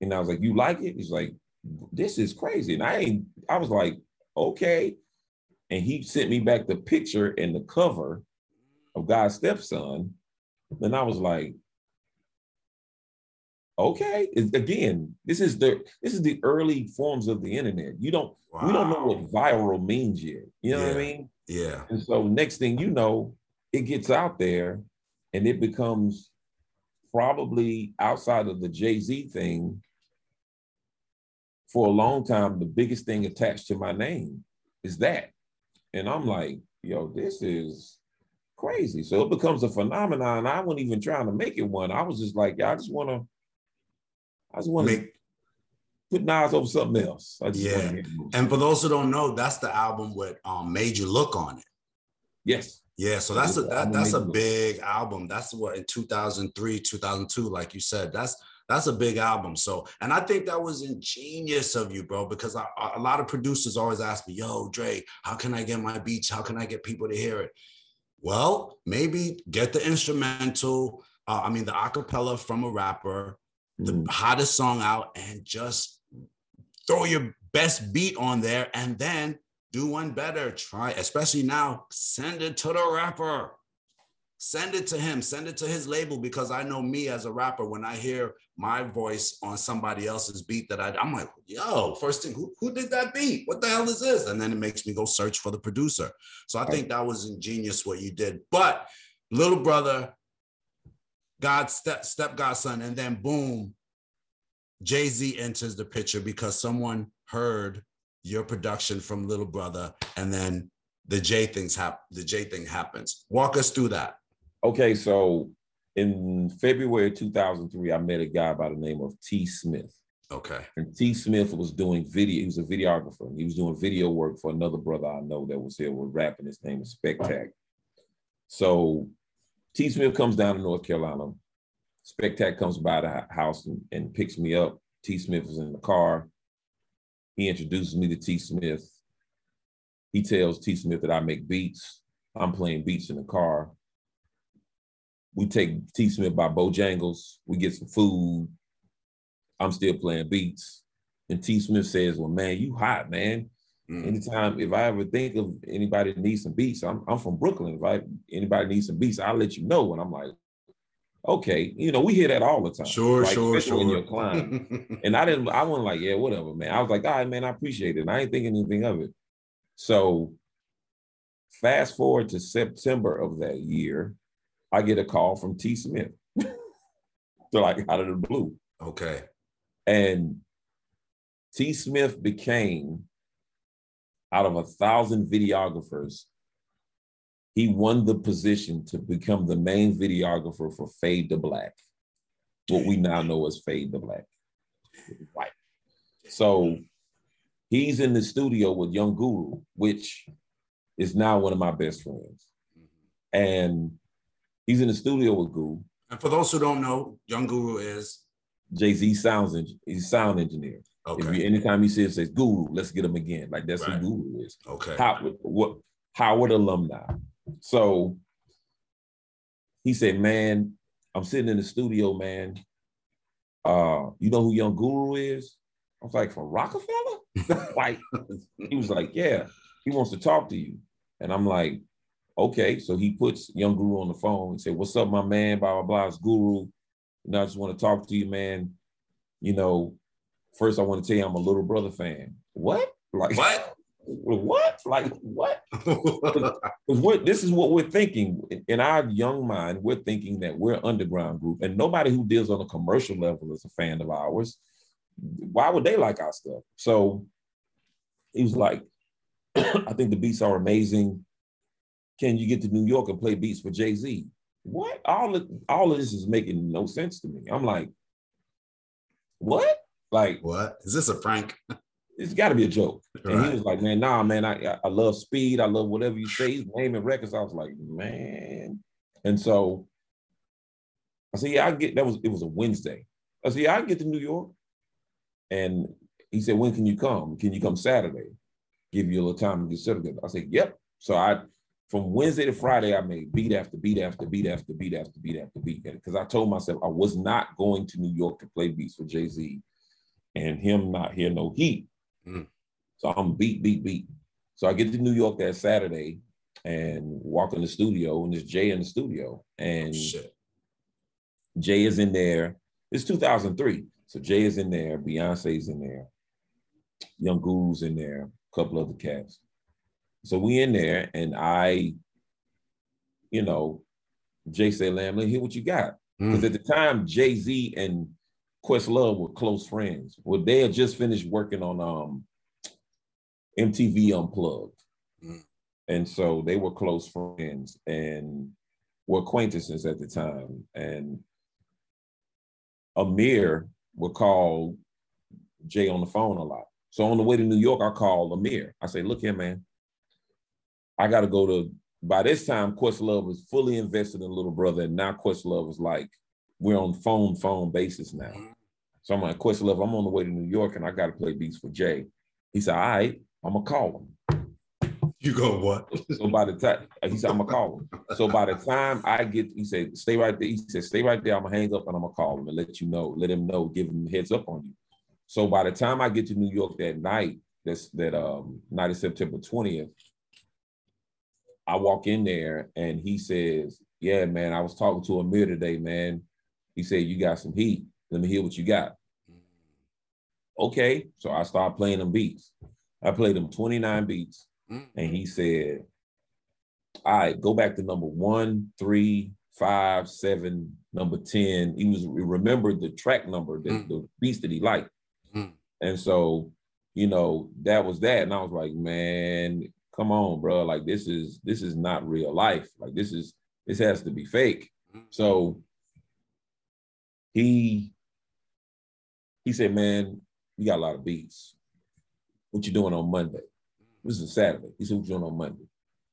And I was like, you like it? He's like, this is crazy. And I ain't, I was like, okay. And he sent me back the picture and the cover of God's stepson. Then I was like, okay. Again, this is the this is the early forms of the internet. You don't we don't know what viral means yet. You know what I mean? Yeah. And so next thing you know, it gets out there and it becomes probably outside of the Jay-Z thing for a long time, the biggest thing attached to my name is that. And I'm like, yo, this is crazy. So it becomes a phenomenon. I wasn't even trying to make it one. I was just like, yeah, I just want to, I just want to Make put Nas over something else. I just Yeah. want to get moves. and for those who don't know, that's the album with um Made You Look on it. yes. Yeah, so that's a that, that's a big album. That's what in 2003, 2002, like you said, that's that's a big album. So, and I think that was ingenious of you, bro, because I, a lot of producers always ask me, "Yo, Dre, how can I get my beats? How can I get people to hear it?" Well, maybe get the instrumental. Uh, I mean, the acapella from a rapper, the Mhm. hottest song out, and just throw your best beat on there, and then do one better. Try, especially now, send it to the rapper. Send it to him, send it to his label because I know me as a rapper, when I hear my voice on somebody else's beat that I, I'm like, yo, first thing, who, who did that beat? What the hell is this? And then it makes me go search for the producer. So I think that was ingenious what you did. But little brother, God step step godson, and then boom, Jay Z enters the picture because someone heard your production from Little Brother, and then the J things happen. The J thing happens. Walk us through that. Okay, so in February 2003, I met a guy by the name of T. Smith. Okay. And T. Smith was doing video, he was a videographer. He was doing video work for another brother I know that was here with rapping. His name is Spectac. So T. Smith comes down to North Carolina. Spectac comes by the house and, and picks me up. T. Smith was in the car. He introduces me to T. Smith. He tells T. Smith that I make beats. I'm playing beats in the car. We take T. Smith by Bojangles. We get some food. I'm still playing beats. And T. Smith says, Well, man, you hot, man. Mm. Anytime, if I ever think of anybody that needs some beats, I'm, I'm from Brooklyn. If I anybody needs some beats, I'll let you know. And I'm like, okay, you know, we hear that all the time. Sure, Like, sure, when sure. you're. (laughs) And I didn't, I wasn't like, yeah, whatever, man. I was like, all right, man, I appreciate it. And I ain't thinking anything of it. So fast forward to September of that year, I get a call from T. Smith. (laughs) so like out of the blue. okay. And T. Smith became, out of a thousand videographers, he won the position to become the main videographer for Fade to Black, what we now know as Fade to Black. Right. So he's in the studio with Young Guru, which is now one of my best friends. And he's in the studio with Guru. And for those who don't know, Young Guru is Jay Z sounds he's sound engineer. Okay. If you, anytime he says says Guru, let's get him again. Like that's right. who Guru is. Okay. Howard, what Howard alumni. So he said, "Man, I'm sitting in the studio, man. Uh, you know who Young Guru is?" I was like, "From Roc-A-Fella?" (laughs) like he was like, "Yeah, he wants to talk to you," and I'm like, "Okay." So he puts Young Guru on the phone and said, "What's up, my man? Blah blah blah. It's Guru. You know, I just want to talk to you, man. You know, first I want to tell you I'm a little brother fan. What? Like what? (laughs) What? Like what? (laughs) What this is what we're thinking in our young mind. We're thinking that we're underground group, and nobody who deals on a commercial level is a fan of ours. Why would they like our stuff? So he was like, (clears throat) I think the beats are amazing. Can you get to New York and play beats for Jay Z? what? All of all of this is making no sense to me. I'm like, what? Like, what is this a prank? It's got to be a joke. Right. And he was like, man, nah, man, I I love speed. I love whatever you say. He's naming records. I was like, man. And so I said, yeah, I get that was it was a Wednesday. I said, yeah, I get to New York. And he said, when can you come? Can you come Saturday? Give you a little time to get settled. I said, yep. So I from Wednesday to Friday, I made beat after beat after beat after beat after beat after beat. Because I told myself I was not going to New York to play beats for Jay Z and him not hear no heat. Mm. So I'm beat, beat, beat. So I get to New York that Saturday and walk in the studio, and there's Jay in the studio. And oh, Jay is in there. It's 2003. So Jay is in there, Beyonce's in there, Young Guru's in there, a couple other cats. So we in there, and I, you know, Jay said, "Lamb, let hear what you got." Because mm. at the time, Jay Z and Questlove were close friends. Well, they had just finished working on um, MTV Unplugged, mm. and so they were close friends and were acquaintances at the time. And Ahmir would call Jay on the phone a lot. So on the way to New York, I called Ahmir. I say, "Look here, man." I got to go to. By this time, Questlove was fully invested in Little Brother, and now Questlove is like we're on phone phone basis now. So I'm like, Questlove, I'm on the way to New York, and I got to play beats for Jay. He said, "All right, I'm gonna call him." You go what? so by the time he said, "I'm gonna call him." So by the time I get, he said, "Stay right there." He said, "Stay right there. I'm gonna hang up and I'm gonna call him and let you know, let him know, give him heads up on you." So by the time I get to New York that night, that's that um night of September 20th, I walk in there and he says, Yeah, man, I was talking to Ahmir today, man. He said, You got some heat. Let me hear what you got. Okay. So I start playing them beats. I played them 29 beats. And he said, All right, go back to number one, three, five, seven, number 10. He was he remembered the track number, the, mm. the beats that he liked. Mm. And so, you know, that was that. And I was like, man, come on, bro. Like this is this is not real life. Like this is this has to be fake. Mm-hmm. So he he said, man, you got a lot of beats. What you doing on Monday? This is Saturday. He said, what you doing on Monday?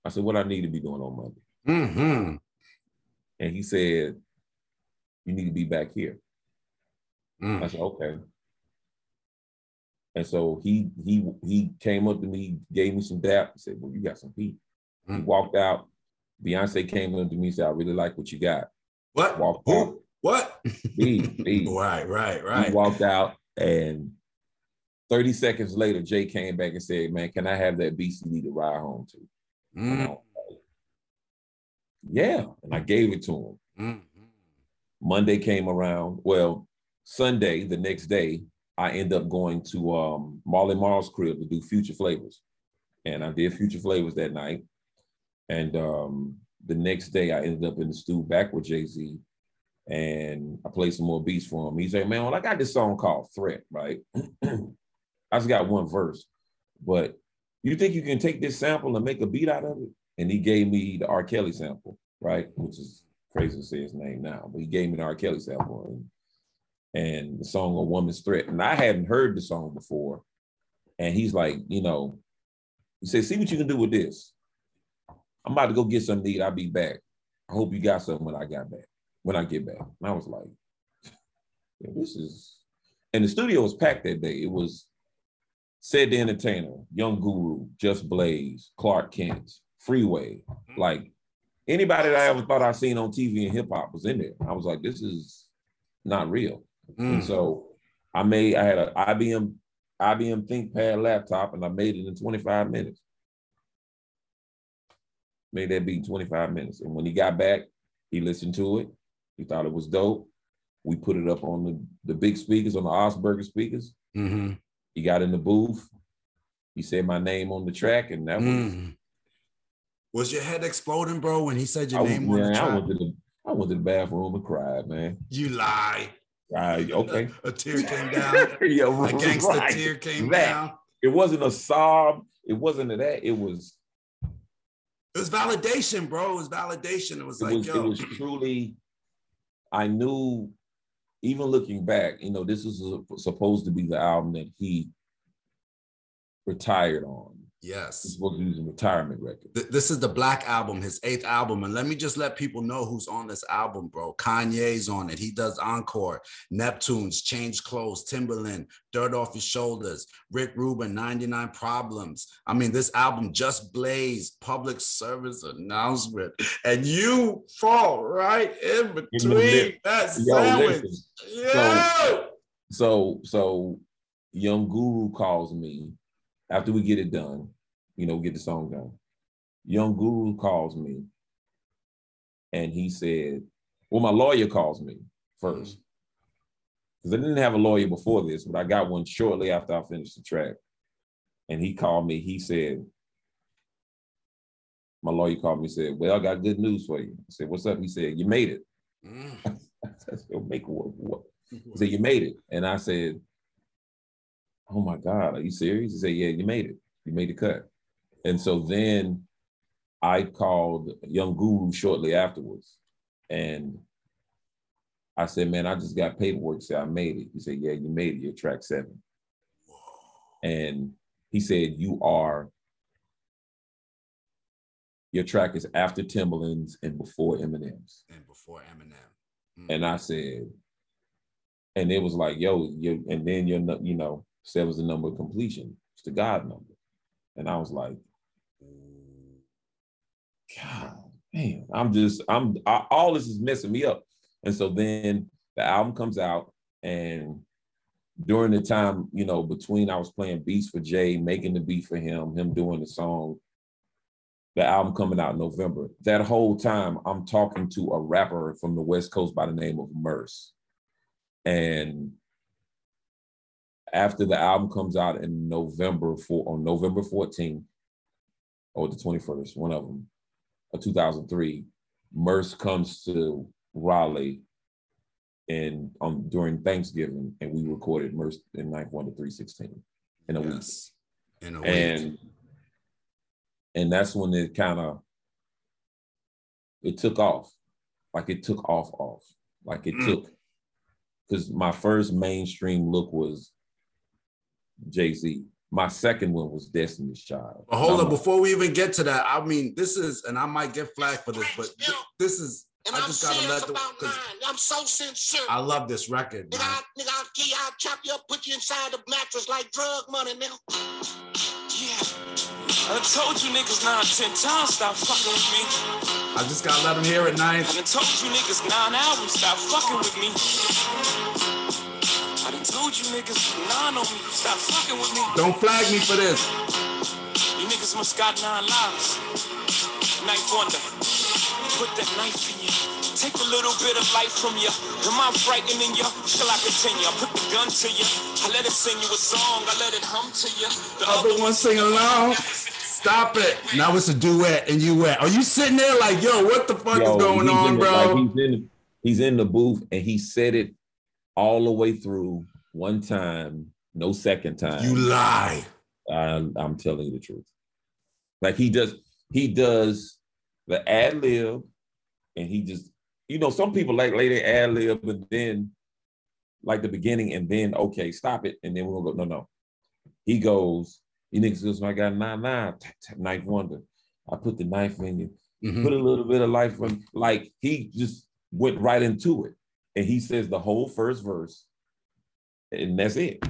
I said, what I need to be doing on Monday. Mm-hmm. And he said, you need to be back here. Mm. I said, okay. And so he he he came up to me, gave me some dap, said, Well, you got some heat. Mm-hmm. He mm. walked out. Beyonce came up to me and said, I really like what you got. What? Walked Who? Out. What? Me. right, (laughs) right, right. He walked out and 30 seconds later, Jay came back and said, Man, can I have that BCD to ride home to? Mm. Like, yeah. And I gave it to him. Mm-hmm. Monday came around. Well, Sunday, the next day, I end up going to um, Marley Marl's crib to do Future Flavors. And I did Future Flavors that night. And um, the next day, I ended up in the studio back with Jay Z. and I played some more beats for him. He said, "Man, well, I got this song called Threat, right? (clears throat) I just got one verse, but you think you can take this sample and make a beat out of it?" And he gave me the R. Kelly sample, right? Which is crazy to say his name now, but he gave me the R. Kelly sample and, and the song "A Woman's Threat." And I hadn't heard the song before, and he's like, you know, he said, "See what you can do with this." I'm about to go get something to eat. I'll be back. I hope you got something when I got back when I get back. And I was like, yeah, this is, and the studio was packed that day. It was Ced the Entertainer, Young Guru, Just Blaze, Clark Kent, Freeway. Mm-hmm. Like anybody that I ever thought I'd seen on TV and hip hop was in there. I was like, this is not real. Mm. And so I made, I had an IBM, IBM ThinkPad laptop and I made it in 25 minutes. Made that beat 25 minutes. And when he got back, he listened to it. He thought it was dope. We put it up on the, the big speakers, on the Augspurger speakers. Mm-hmm. He got in the booth. He said my name on the track, and that mm. was. Was your head exploding, bro, when he said your I, name man, on the track? I went, to the, I went to the bathroom and cried, man. You lie. Right, okay. a, a tear came down. (laughs) yeah, a gangster right. tear came that. down. It wasn't a sob. It wasn't a that. It was. It was validation, bro. It was validation. It was it like, was, yo. It was truly I knew, even looking back, you know, this was supposed to be the album that he retired on. Yes. To use a retirement record. This is the Black Album, his eighth album. And let me just let people know who's on this album, bro. Kanye's on it. He does Encore, Neptunes, Change Clothes, Timbaland, Dirt Off His Shoulders, Rick Rubin, 99 Problems. I mean, this album just blazed public service announcement. And you fall right in between that sandwich. Yeah. So, so, so Young Guru calls me after we get it done, you know, get the song done. Young Guru calls me and he said, well, my lawyer calls me first. Because I didn't have a lawyer before this, but I got one shortly after I finished the track. And he called me, he said, my lawyer called me and said, Well, I got good news for you. I said, What's up? He said, You made it. Mm. (laughs) I said, Make what? what? (laughs) He said, You made it. And I said, oh my God, are you serious? He said, yeah, you made it. You made the cut. And so then I called Young Guru shortly afterwards. And I said, man, I just got paperwork. Say I made it. He said, yeah, you made it. You're track seven. And he said, you are, your track is after Timbaland's and before Eminem's. And before Eminem. Mm. And I said, and it was like, yo, you and then you're not, you know, Seven's the number of completion. It's the God number. And I was like, God, man, I'm just, I'm, I, all this is messing me up. And so then the album comes out, and during the time, you know, between I was playing beats for Jay, making the beat for him, him doing the song, the album coming out in November. That whole time, I'm talking to a rapper from the West Coast by the name of Murs. And after the album comes out in November for on November 14th or the 21st, one of them, of 2003, Murs comes to Raleigh and um during Thanksgiving, and we recorded Murs in Ninth Wonder 316 in a yes. week. In a week. And and that's when it kind of it took off. Like it took off off. Like it mm. took because my first mainstream look was Jay Z. My second one was Destiny's Child. But hold on, before we even get to that, I mean, this is, and I might get flagged for this, but th- this is. And I I'm just gotta let the. I'm so sincere. I love this record. Nigga, I, nigga, I'll, I'll chop you up, put you inside the mattress like drug money, nigga. Yeah. I told you niggas nine, ten times stop fucking with me. I just gotta let them hear it nine. I told you niggas nine albums stop fucking with me told you niggas nine on me. Stop fucking with me. Don't flag me for this. You niggas must got nine lives. Knife wonder. Put that knife in you. Take a little bit of life from you. Am I frightening you? Shall I continue? I put the gun to you. I let it sing you a song. I let it hum to you. The other, other one sing along. Stop it. Now it's a duet and you wet. Are you sitting there like, yo, what the fuck yo, is going on, bro? Like he's, in, He's in the booth and he said it all the way through one time, no second time. You lie. I'm, I'm telling you the truth. Like he does, he does the ad lib, and he just, you know, some people like lay their ad lib, but then like the beginning, and then okay, stop it, and then we'll go. No, no. He goes, you niggas goes, I got nine nine, knife wonder. I put the knife in you, Mhm. put a little bit of life from like he just went right into it. And he says the whole first verse, and that's it.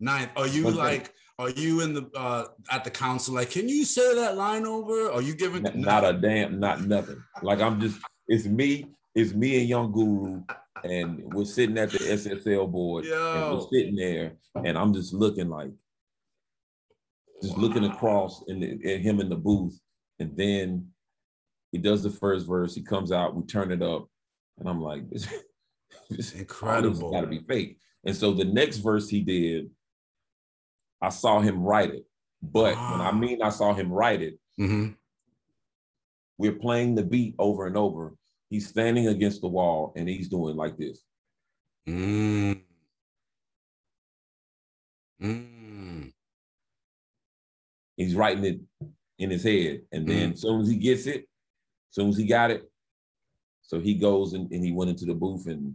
Ninth, are you One thing. like, are you in the uh at the council? Like, can you say that line over? Are you giving N- Not a damn, not nothing. Like I'm just, it's me, it's me and Young Guru, and we're sitting at the SSL board, and we're sitting there, and I'm just looking like, just looking across and at him in the booth, and then he does the first verse. He comes out, we turn it up, and I'm like, (laughs) this, this Incredible. got to be fake. And so the next verse he did, I saw him write it. But when I mean I saw him write it, Mhm. we're playing the beat over and over. He's standing against the wall and he's doing like this. Mm. Mm. He's writing it in his head. And then as soon as he gets it, as soon as he got it, so he goes and, and he went into the booth and,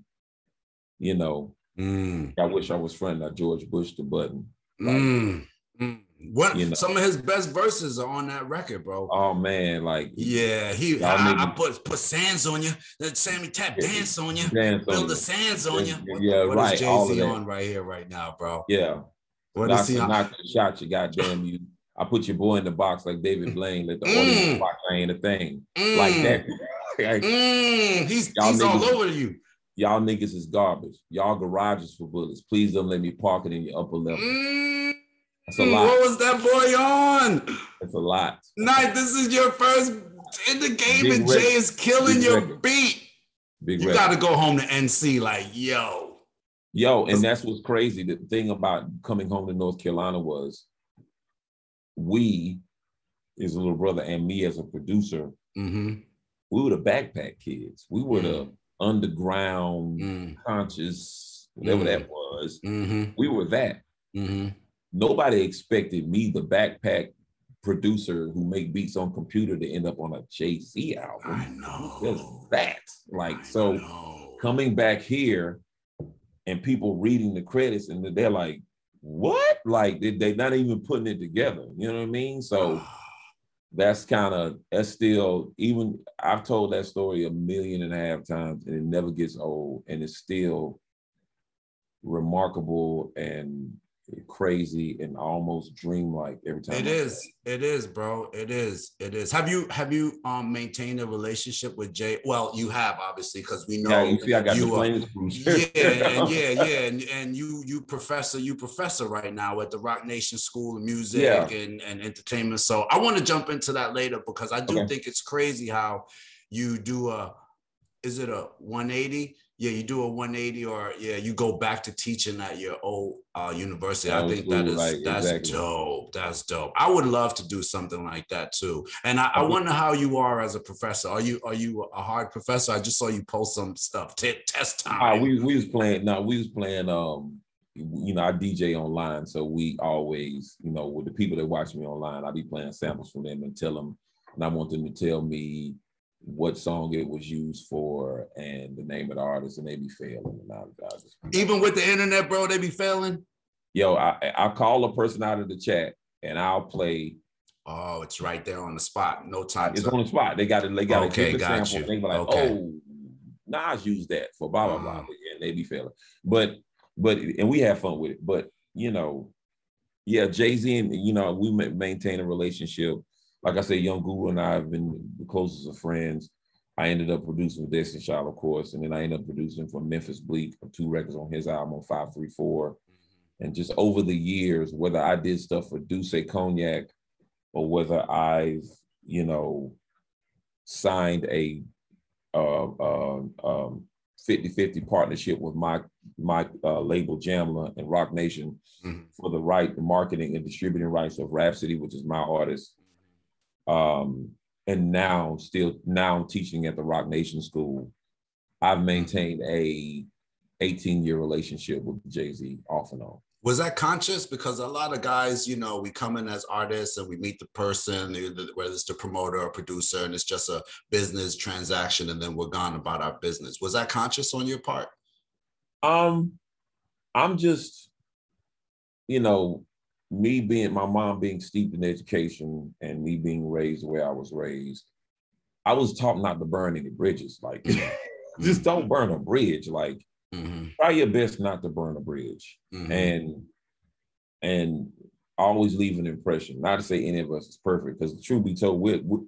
you know, Mm. I wish I was fronting out George Bush the button. Like, Mm. Mm. What You know. some of his best verses are on that record, bro. oh man, like Yeah, he I, I put put sands on you, then Sammy Tap dance on you, dance on build the it. sands on you. Yeah, What, yeah, what right, is all of that. on right here, right now, bro? Yeah. What is Knock, he on? knock the shot, you goddamn you. I put your boy in the box like David Blaine, let the Mm. audience box ain't a thing. Like Mm. that. (laughs) Like, Mm. He's he's all over you. Y'all niggas is garbage. Y'all garages for bullets. Please don't let me park it in your upper level. Mm. That's a lot. What was that boy on? That's a lot. Night, this is your first in the game, Big and record. Jay is killing Big your record. beat. Big You got to go home to NC, like, yo. Yo, and that's what's crazy. The thing about coming home to North Carolina was we, his little brother, and me as a producer, Mm-hmm. we were the backpack kids. We were the underground, Mm. conscious, whatever Mm. that was. Mm-hmm. We were that. Mm-hmm. Nobody expected me, the backpack producer who make beats on computer, to end up on a Z album. I know. Just that. Like, I so know. coming back here and people reading the credits and they're like, what? Like they, they're not even putting it together. You know what I mean? So that's kind of that's still even I've told that story a million and a half times and it never gets old and it's still remarkable and crazy and almost dreamlike every time. It is. It is, bro. It is. It is. Have you have you um maintained a relationship with Jay? Well, you have obviously because we know Yeah, you see, I got you are- (laughs) yeah, (laughs) and yeah, yeah, and, and you you professor, you professor right now at the Roc Nation School of Music Yeah. and, and Entertainment. So I want to jump into that later because I do Okay. think it's crazy how you do a is it a 180? Yeah, you do a 180 or yeah, you go back to teaching at your old uh, university. I think that school, like, that's exactly. dope. That's dope. I would love to do something like that too. And I, I wonder how you are as a professor. Are you are you a hard professor? I just saw you post some stuff. T- test time. Ah, we we was playing. No, we was playing. Um, you know, I DJ online, so we always, you know, with the people that watch me online, I be playing samples from them and tell them, and I want them to tell me what song it was used for and the name of the artist, and they be failing. And I, I just, Even with the internet, bro, they be failing. yo, I I call a person out of the chat and I'll play. Oh, it's right there on the spot. No time. It's to- on the spot. They got it. they got Okay, the got sample. you. They be like, Okay. oh, Nas used that for blah blah blah, Uh. and they be failing. But but and we have fun with it. But you know, yeah, Jay Z and you know we maintain a relationship. Like I said, Young Guru and I have been the closest of friends. I ended up producing with Destiny Child, of course, and then I ended up producing for Memphis Bleek, two records on his album on 534. And just over the years, whether I did stuff for Duce Cognac or whether I've, you know, signed a uh, uh, um, 50-50 partnership with my my uh, label Jamla and Roc Nation Mhm. for the right the marketing and distributing rights of Rapsody, which is my artist. Um, and now still now I'm teaching at the Roc Nation School. I've maintained a 18 year relationship with Jay Z off and on. Was that conscious? Because a lot of guys, you know, we come in as artists and we meet the person, whether it's the promoter or producer, and it's just a business transaction, and then we're gone about our business. Was that conscious on your part? Um, I'm just, you know, me being my mom being steeped in education and me being raised the way I was raised. I was taught not to burn any bridges. Like, (laughs) just don't burn a bridge. Like, Mm-hmm. Try your best not to burn a bridge, mm-hmm. and and always leave an impression. Not to say any of us is perfect, because the truth be told, we're, we're,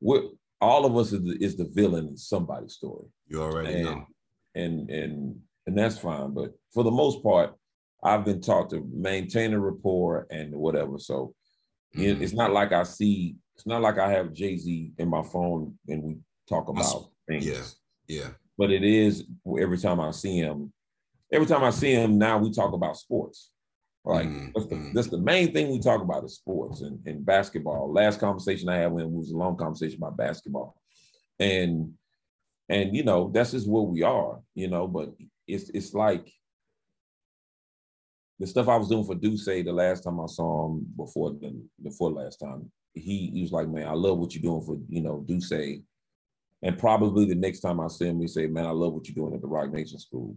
we're all of us is the, is the villain in somebody's story. You already and, know, and and and that's fine. But for the most part, I've been taught to maintain a rapport and whatever. So mm-hmm. it's not like I see. It's not like I have Jay Z in my phone and we talk about things. Yeah, yeah but it is every time I see him. Every time I see him, now we talk about sports. Like mm-hmm. that's, the, that's the main thing we talk about is sports and, and basketball. Last conversation I had with him was a long conversation about basketball, and and you know that's just where we are, you know. But it's it's like the stuff I was doing for Duce the last time I saw him before the before last time. He, he was like, man, I love what you're doing for you know Duce and probably the next time I see him, he say, "Man, I love what you're doing at the Roc Nation School."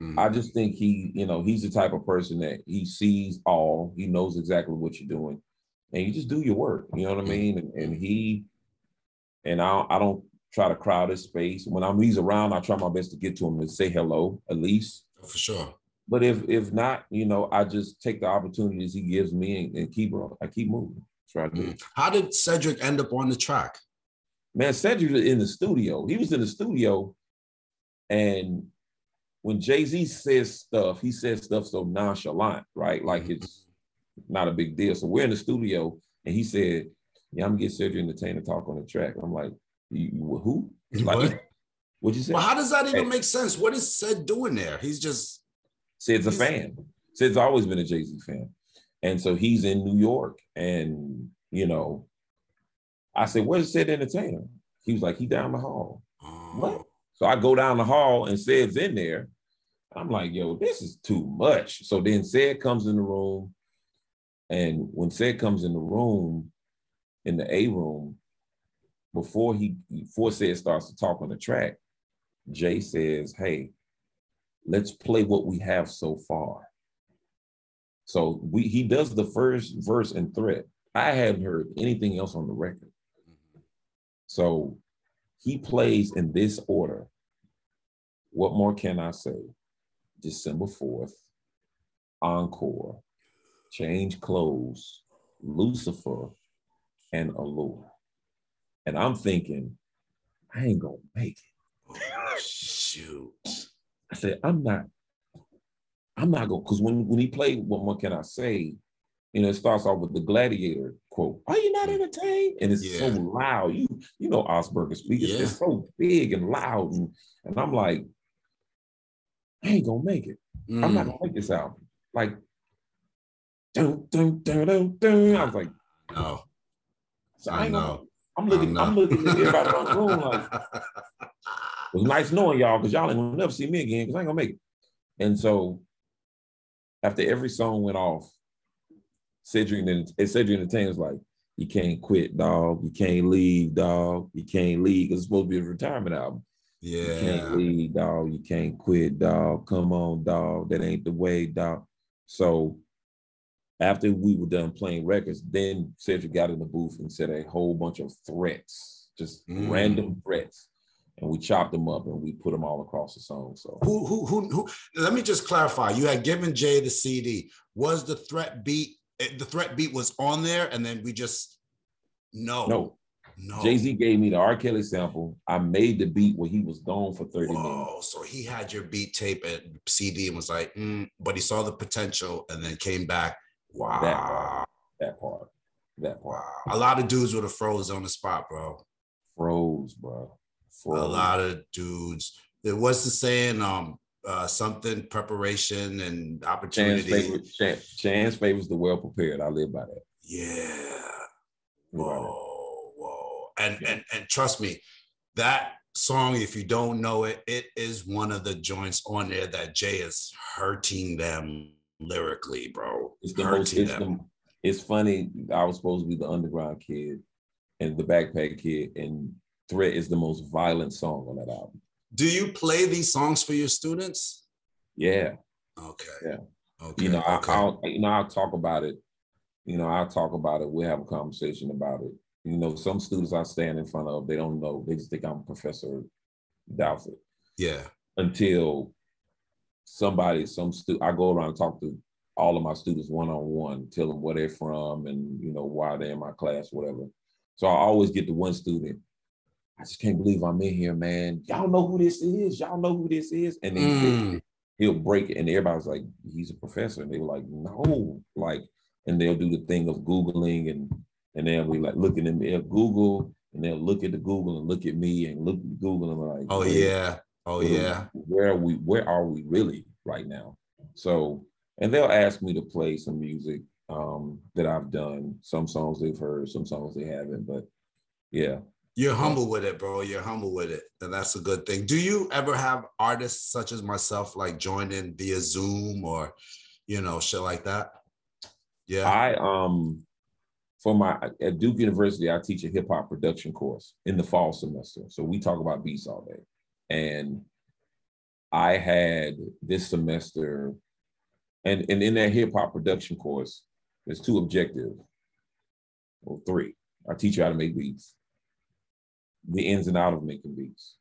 Mm-hmm. I just think he, you know, he's the type of person that he sees all. He knows exactly what you're doing, and you just do your work. You know what I mm-hmm. mean? And, and he, and I, I don't try to crowd his space. When I'm he's around, I try my best to get to him and say hello at least. For sure. But if if not, you know, I just take the opportunities he gives me and, and keep I keep moving. That's what I do. Mm-hmm. How did Cedric end up on the track? Man, Cedric was in the studio. He was in the studio, and when Jay Z says stuff, he says stuff so nonchalant, right? Like mm-hmm. it's not a big deal. So we're in the studio, and he said, "Yeah, I'm gonna get Cedric Entertainer to talk on the track." I'm like, you, "Who? Like, what? What'd you say?" Well, how does that even make sense? What is Ced doing there? He's just Ced's a fan. Ced's always been a Jay Z fan, and so he's in New York, and you know, I said, "Where's Ced Entertainer?" He was like, "He down the hall." Oh. What? Oh. So I go down the hall and Ced's in there. I'm like, "Yo, this is too much." So then Ced comes in the room, and when Ced comes in the room, in the A room, before he before Ced starts to talk on the track, Jay says, "Hey, let's play what we have so far." So we he does the first verse and threat. I hadn't heard anything else on the record. So he plays in this order. What more can I say? December 4th, Encore, Change Clothes, Lucifer, and Allure. And I'm thinking, I ain't gonna make it. Oh, shoot. I said, I'm not, I'm not gonna, because when, when he played What More Can I Say, you know, it starts off with the gladiator quote, Are you not mm. entertained? And it's yeah. so loud. You you know Augspurger speakers, yeah. it's so big and loud. And, and I'm like, I ain't gonna make it. Mm. I'm not mm. gonna make this album. Like, dun, dun, dun, dun, dun. I was like, no. So I, I know. I'm looking, I'm looking at everybody in the room like (laughs) it was nice knowing y'all because y'all ain't gonna never see me again because I ain't gonna make it. And so after every song went off, Cedric and Cedric Entertainer's like, you can't quit, dog. You can't leave, dog. You can't leave because it's supposed to be a retirement album. Yeah. You can't leave, dog. You can't quit, dog. Come on, dog. That ain't the way, dog. So after we were done playing records, then Cedric got in the booth and said a whole bunch of threats, just mm. random threats. And we chopped them up and we put them all across the song. So who, who, who, who, let me just clarify. You had given Jay the CD. Was the threat beat the threat beat was on there, and then we just no, no, no. Jay Z gave me the R. Kelly sample. I made the beat where he was gone for thirty Whoa, minutes. so he had your beat tape and CD and was like, mm, but he saw the potential and then came back. Wow, that part, that part, that part. Wow. A lot of dudes would have froze on the spot, bro. Froze, bro. Froze. A lot of dudes. It was the saying, um, uh, something preparation and opportunity. Chance favors, chance, chance favors the well prepared. I live by that. Yeah. Whoa, whoa. And and and trust me, that song, if you don't know it, it is one of the joints on there that Jay is hurting them lyrically, bro. It's the most. It's, the, it's funny. I was supposed to be the underground kid and the backpack kid, and Threat is the most violent song on that album. Do you play these songs for your students? Yeah. Okay. Yeah. Okay. You know, okay. I, will you know I'll talk about it. You know, I'll talk about it. We'll have a conversation about it. You know, some students I stand in front of, they don't know. They just think I'm Professor Douthit. Yeah. Until somebody, some stu, I go around and talk to all of my students one on one, tell them where they're from and you know why they're in my class, whatever. So I always get the one student. I just can't believe I'm in here, man. Y'all know who this is. Y'all know who this is. And then mm. he'll break it, and everybody's like, he's a professor, and they were like, no, like, and they'll do the thing of googling and and they'll be like looking at me, they'll Google, and they'll look at the Google and look at me and look at Google and like, oh yeah, oh yeah, where are we? Where are we really right now? So, and they'll ask me to play some music um, that I've done. Some songs they've heard, some songs they haven't, but yeah. You're humble with it, bro. You're humble with it. And that's a good thing. Do you ever have artists such as myself like join in via Zoom or, you know, shit like that? Yeah. I um for my at Duke University, I teach a hip hop production course in the fall semester. So we talk about beats all day. And I had this semester, and, and in that hip hop production course, there's two objectives, or three. I teach you how to make beats, the ins and out of making beats.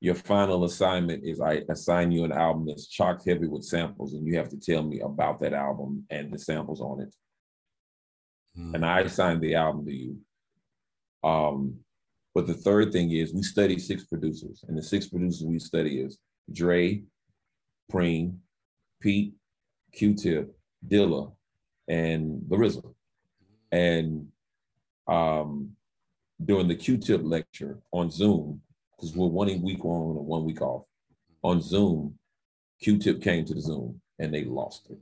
Your final assignment is I assign you an album that's chock heavy with samples, and you have to tell me about that album and the samples on it mm. and I assign the album to you. Um, but the third thing is we study six producers, and the six producers we study is Dre, Preem, Pete, Q-Tip, Dilla, and the RZA. And um, during the Q-Tip lecture on Zoom, because we're one week on and one week off, on Zoom, Q-Tip came to the Zoom and they lost it.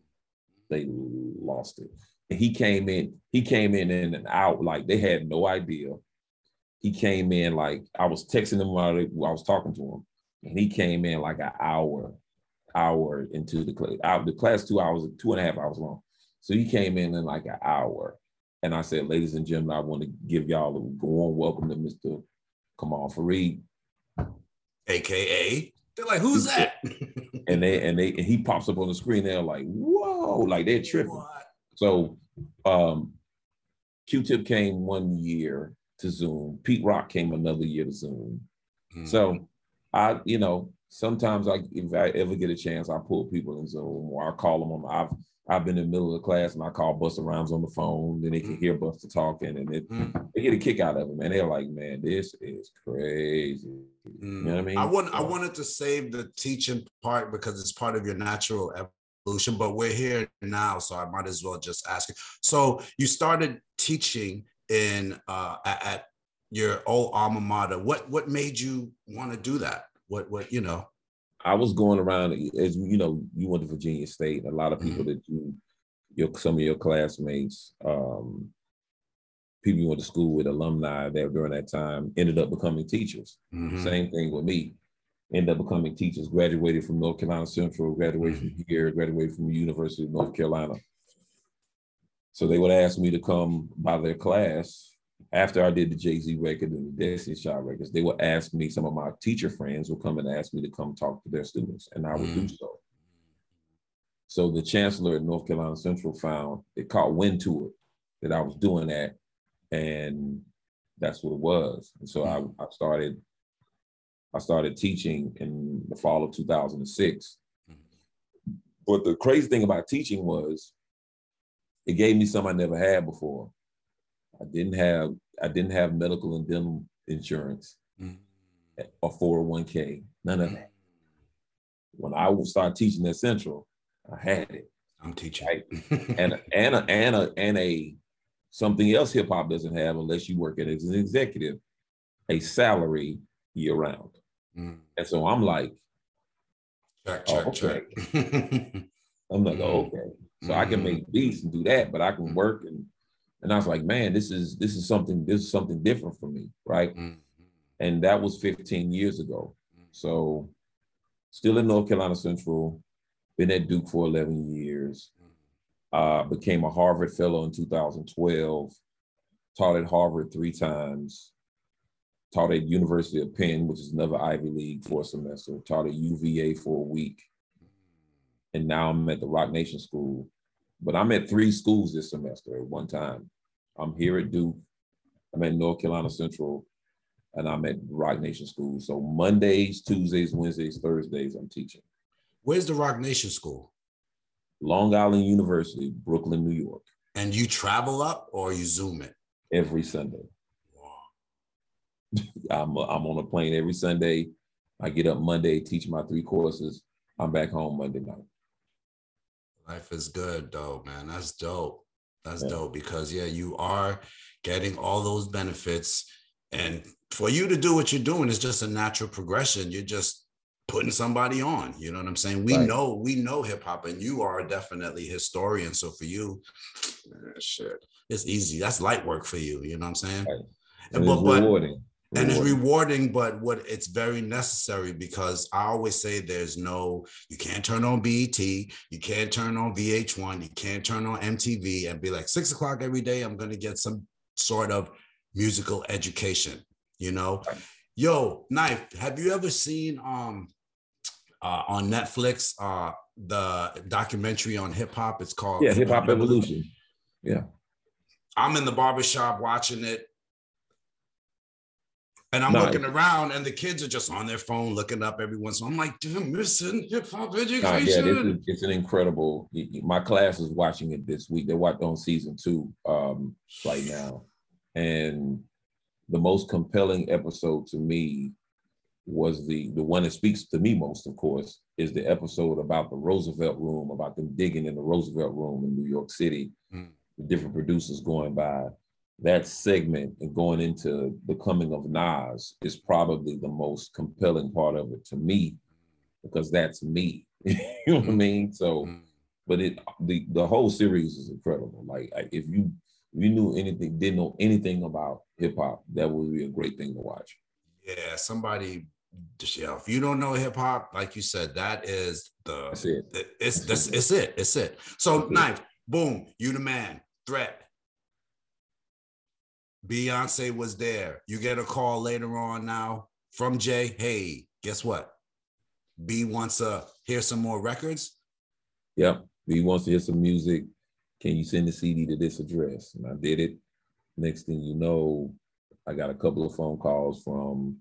They lost it And he came in, he came in in and out like they had no idea. He came in like I was texting him while I was talking to him, and he came in like an hour, hour into the class. The class two hours, two and a half hours long. So he came in in like an hour, and I said, "Ladies and gentlemen, I want to give y'all a warm welcome to Mr. Kamaal Fareed, aka." They're like, "Who's that?" (laughs) and they and they and he pops up on the screen. They're like, "Whoa!" Like they're tripping. What? So um, Q-Tip came one year to Zoom. Pete Rock came another year to Zoom. Mm-hmm. So I, you know, sometimes I, if I ever get a chance, I pull people in Zoom or I call them on. I've I've been in the middle of the class and I call Busta Rhymes on the phone. Then they can hear mm-hmm. Busta talking and it, mm. they get a kick out of it, man. They're like, man, this is crazy. Mm. You know what I mean? I want I wanted to save the teaching part because it's part of your natural evolution, but we're here now, so I might as well just ask you. So you started teaching in uh, at, at your old alma mater. What what made you want to do that? What what you know? I was going around as you know, you went to Virginia State. A lot of people mm-hmm. that you, your some of your classmates, um, people you went to school with, alumni that during that time ended up becoming teachers. Mm-hmm. Same thing with me end up becoming teachers, graduated from North Carolina Central, graduated from here, graduated from the University of North Carolina. So they would ask me to come by their class after I did the Jay Z record and the Destiny Child records. They would ask me, some of my teacher friends would come and ask me to come talk to their students, and I would mm. do so. So the chancellor at North Carolina Central found it caught wind to it that I was doing that, and that's what it was. And so mm. I, I started I started teaching in the fall of 2006. Mm-hmm. But the crazy thing about teaching was it gave me something I never had before. I didn't have I didn't have medical and dental insurance mm-hmm. or 401k, none of that. When I would start teaching at Central, I had it. I'm teaching. Right? (laughs) and and a, and a, and a something else hip hop doesn't have unless you work it as an executive, a salary year round. Mm. And so I'm like, check, oh, check, okay. check. (laughs) I'm like, oh, okay. So mm. I can make mm. beats and do that, but I can mm. work and and I was like, man, this is this is something this is something different for me, right? Mm. and that was 15 years ago. So, still in North Carolina Central, been at Duke for 11 years. Uh, became a Harvard Fellow in 2012. Taught at Harvard three times. Taught at University of Penn, which is another Ivy League for a semester. Taught at UVA for a week, and now I'm at the Roc Nation School. But I'm at three schools this semester at one time. I'm here at Duke. I'm at North Carolina Central, and I'm at Roc Nation School. So Mondays, Tuesdays, Wednesdays, Thursdays, I'm teaching. Where's the Roc Nation School? Long Island University, Brooklyn, New York. And you travel up or you zoom it? Every Sunday. (laughs) I'm, I'm on a plane every Sunday. I get up Monday, teach my three courses. I'm back home Monday night. Life is good though, man. That's dope. That's yeah. dope because yeah, you are getting all those benefits. And for you to do what you're doing is just a natural progression. You're just putting somebody on. You know what I'm saying? We right. know, we know hip hop, and you are definitely historian. So for you, man, shit, it's easy. That's light work for you. You know what I'm saying? Right. And, but, but, rewarding and it's rewarding. but what it's very necessary because i always say there's no you can't turn on bet you can't turn on vh1 you can't turn on mtv and be like six o'clock every day i'm going to get some sort of musical education you know? Yo knife have you ever seen um uh on netflix uh the documentary on hip-hop it's called yeah hip-hop evolution. Yeah. I'm in the barbershop watching it and I'm looking around, and the kids are just on their phone looking up everyone. So I'm like, damn, missing hip hop education. Nah, yeah, is, it's an incredible. My class is watching it this week. They're watching on season two um, right now, and the most compelling episode to me was the the one that speaks to me most, of course, is the episode about the Roosevelt Room, about them digging in the Roosevelt Room in New York City, mm. the different producers going by that segment and going into the coming of Nas is probably the most compelling part of it to me because that's me. (laughs) you know what I mean? So, mm-hmm. but it the the whole series is incredible. Like if you if you knew anything, didn't know anything about hip hop, that would be a great thing to watch. Yeah, somebody. Yeah, if you don't know hip hop, like you said, that is the that's it. it's that's, it's it. It's it. So knife, boom, you the man. Threat, Beyonce was there. You get a call later on now from Jay. Hey, guess what? B wants to hear some more records. Yep. B wants to hear some music. Can you send the CD to this address? And I did it. Next thing you know, I got a couple of phone calls from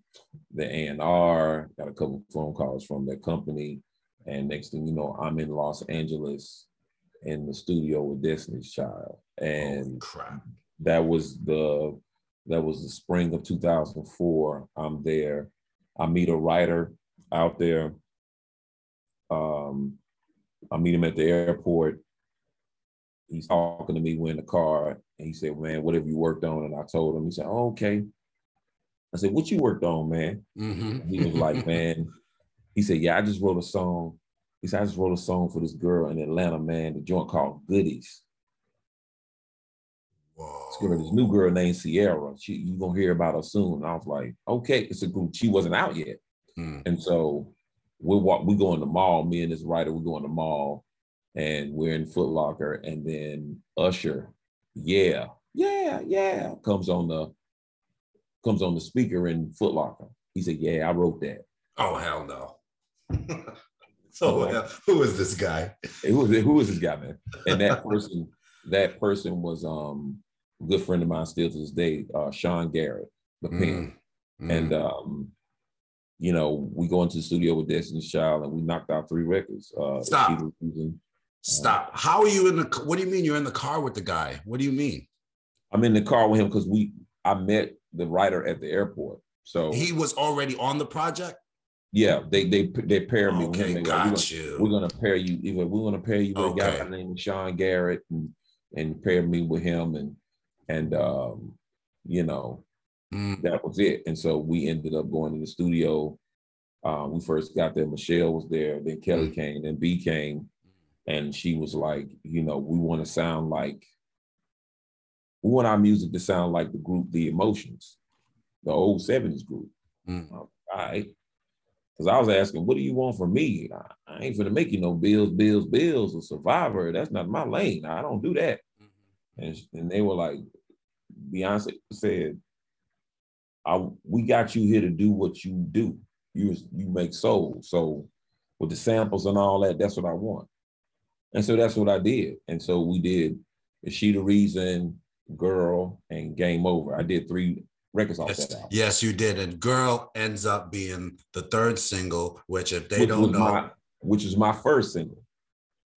the A&R, got a couple of phone calls from their company. And next thing you know, I'm in Los Angeles in the studio with Destiny's Child. And crap that was the that was the spring of 2004. I'm there. I meet a writer out there. Um, I meet him at the airport. He's talking to me. We're in the car, and he said, "Man, what have you worked on?" And I told him. He said, oh, "Okay." I said, "What you worked on, man?" Mm-hmm. He was like, (laughs) "Man," he said, "Yeah, I just wrote a song." He said, "I just wrote a song for this girl in Atlanta, man. The joint called Goodies." This new girl named Ciara. She you gonna hear about her soon. And I was like, okay, it's a group. She wasn't out yet, hmm. and so we walk. We go in the mall. Me and this writer, we go in the mall, and we're in Foot Locker, and then Usher, yeah, yeah, yeah, comes on the comes on the speaker in Foot Locker. He said, yeah, I wrote that. Oh hell no. (laughs) so uh, who is this guy? Who is who is this guy, man? And that person, that person was um good friend of mine still to this day, uh, Sean Garrett, the mm. pen. Mm. And um, you know, we go into the studio with Destiny's Child and we knocked out three records. Uh, Stop. Stop. Uh, How are you in the? What do you mean you're in the car with the guy? What do you mean? I'm in the car with him because we. I met the writer at the airport. So he was already on the project. Yeah, they they they pair me. Okay, with him. got we're gonna, you. We're gonna pair you. We're gonna pair you with okay. a guy named Sean Garrett and and pair me with him and and um, you know mm. that was it. And so we ended up going to the studio. Uh, we first got there. Michelle was there. Then Kelly mm. came. Then B came, and she was like, you know, we want to sound like we want our music to sound like the group The Emotions, the old '70s group. Mm. All right. Because I was asking, what do you want from me? I, I ain't gonna make you no bills, bills, bills, or survivor. That's not my lane. I don't do that. Mm-hmm. And, and they were like, Beyonce said, I, we got you here to do what you do. You you make soul. So with the samples and all that, that's what I want. And so that's what I did. And so we did Is She the Reason, Girl, and Game Over. I did three records off yes, that album. Yes, you did. And Girl ends up being the third single, which if they which don't know. My, which is my first single.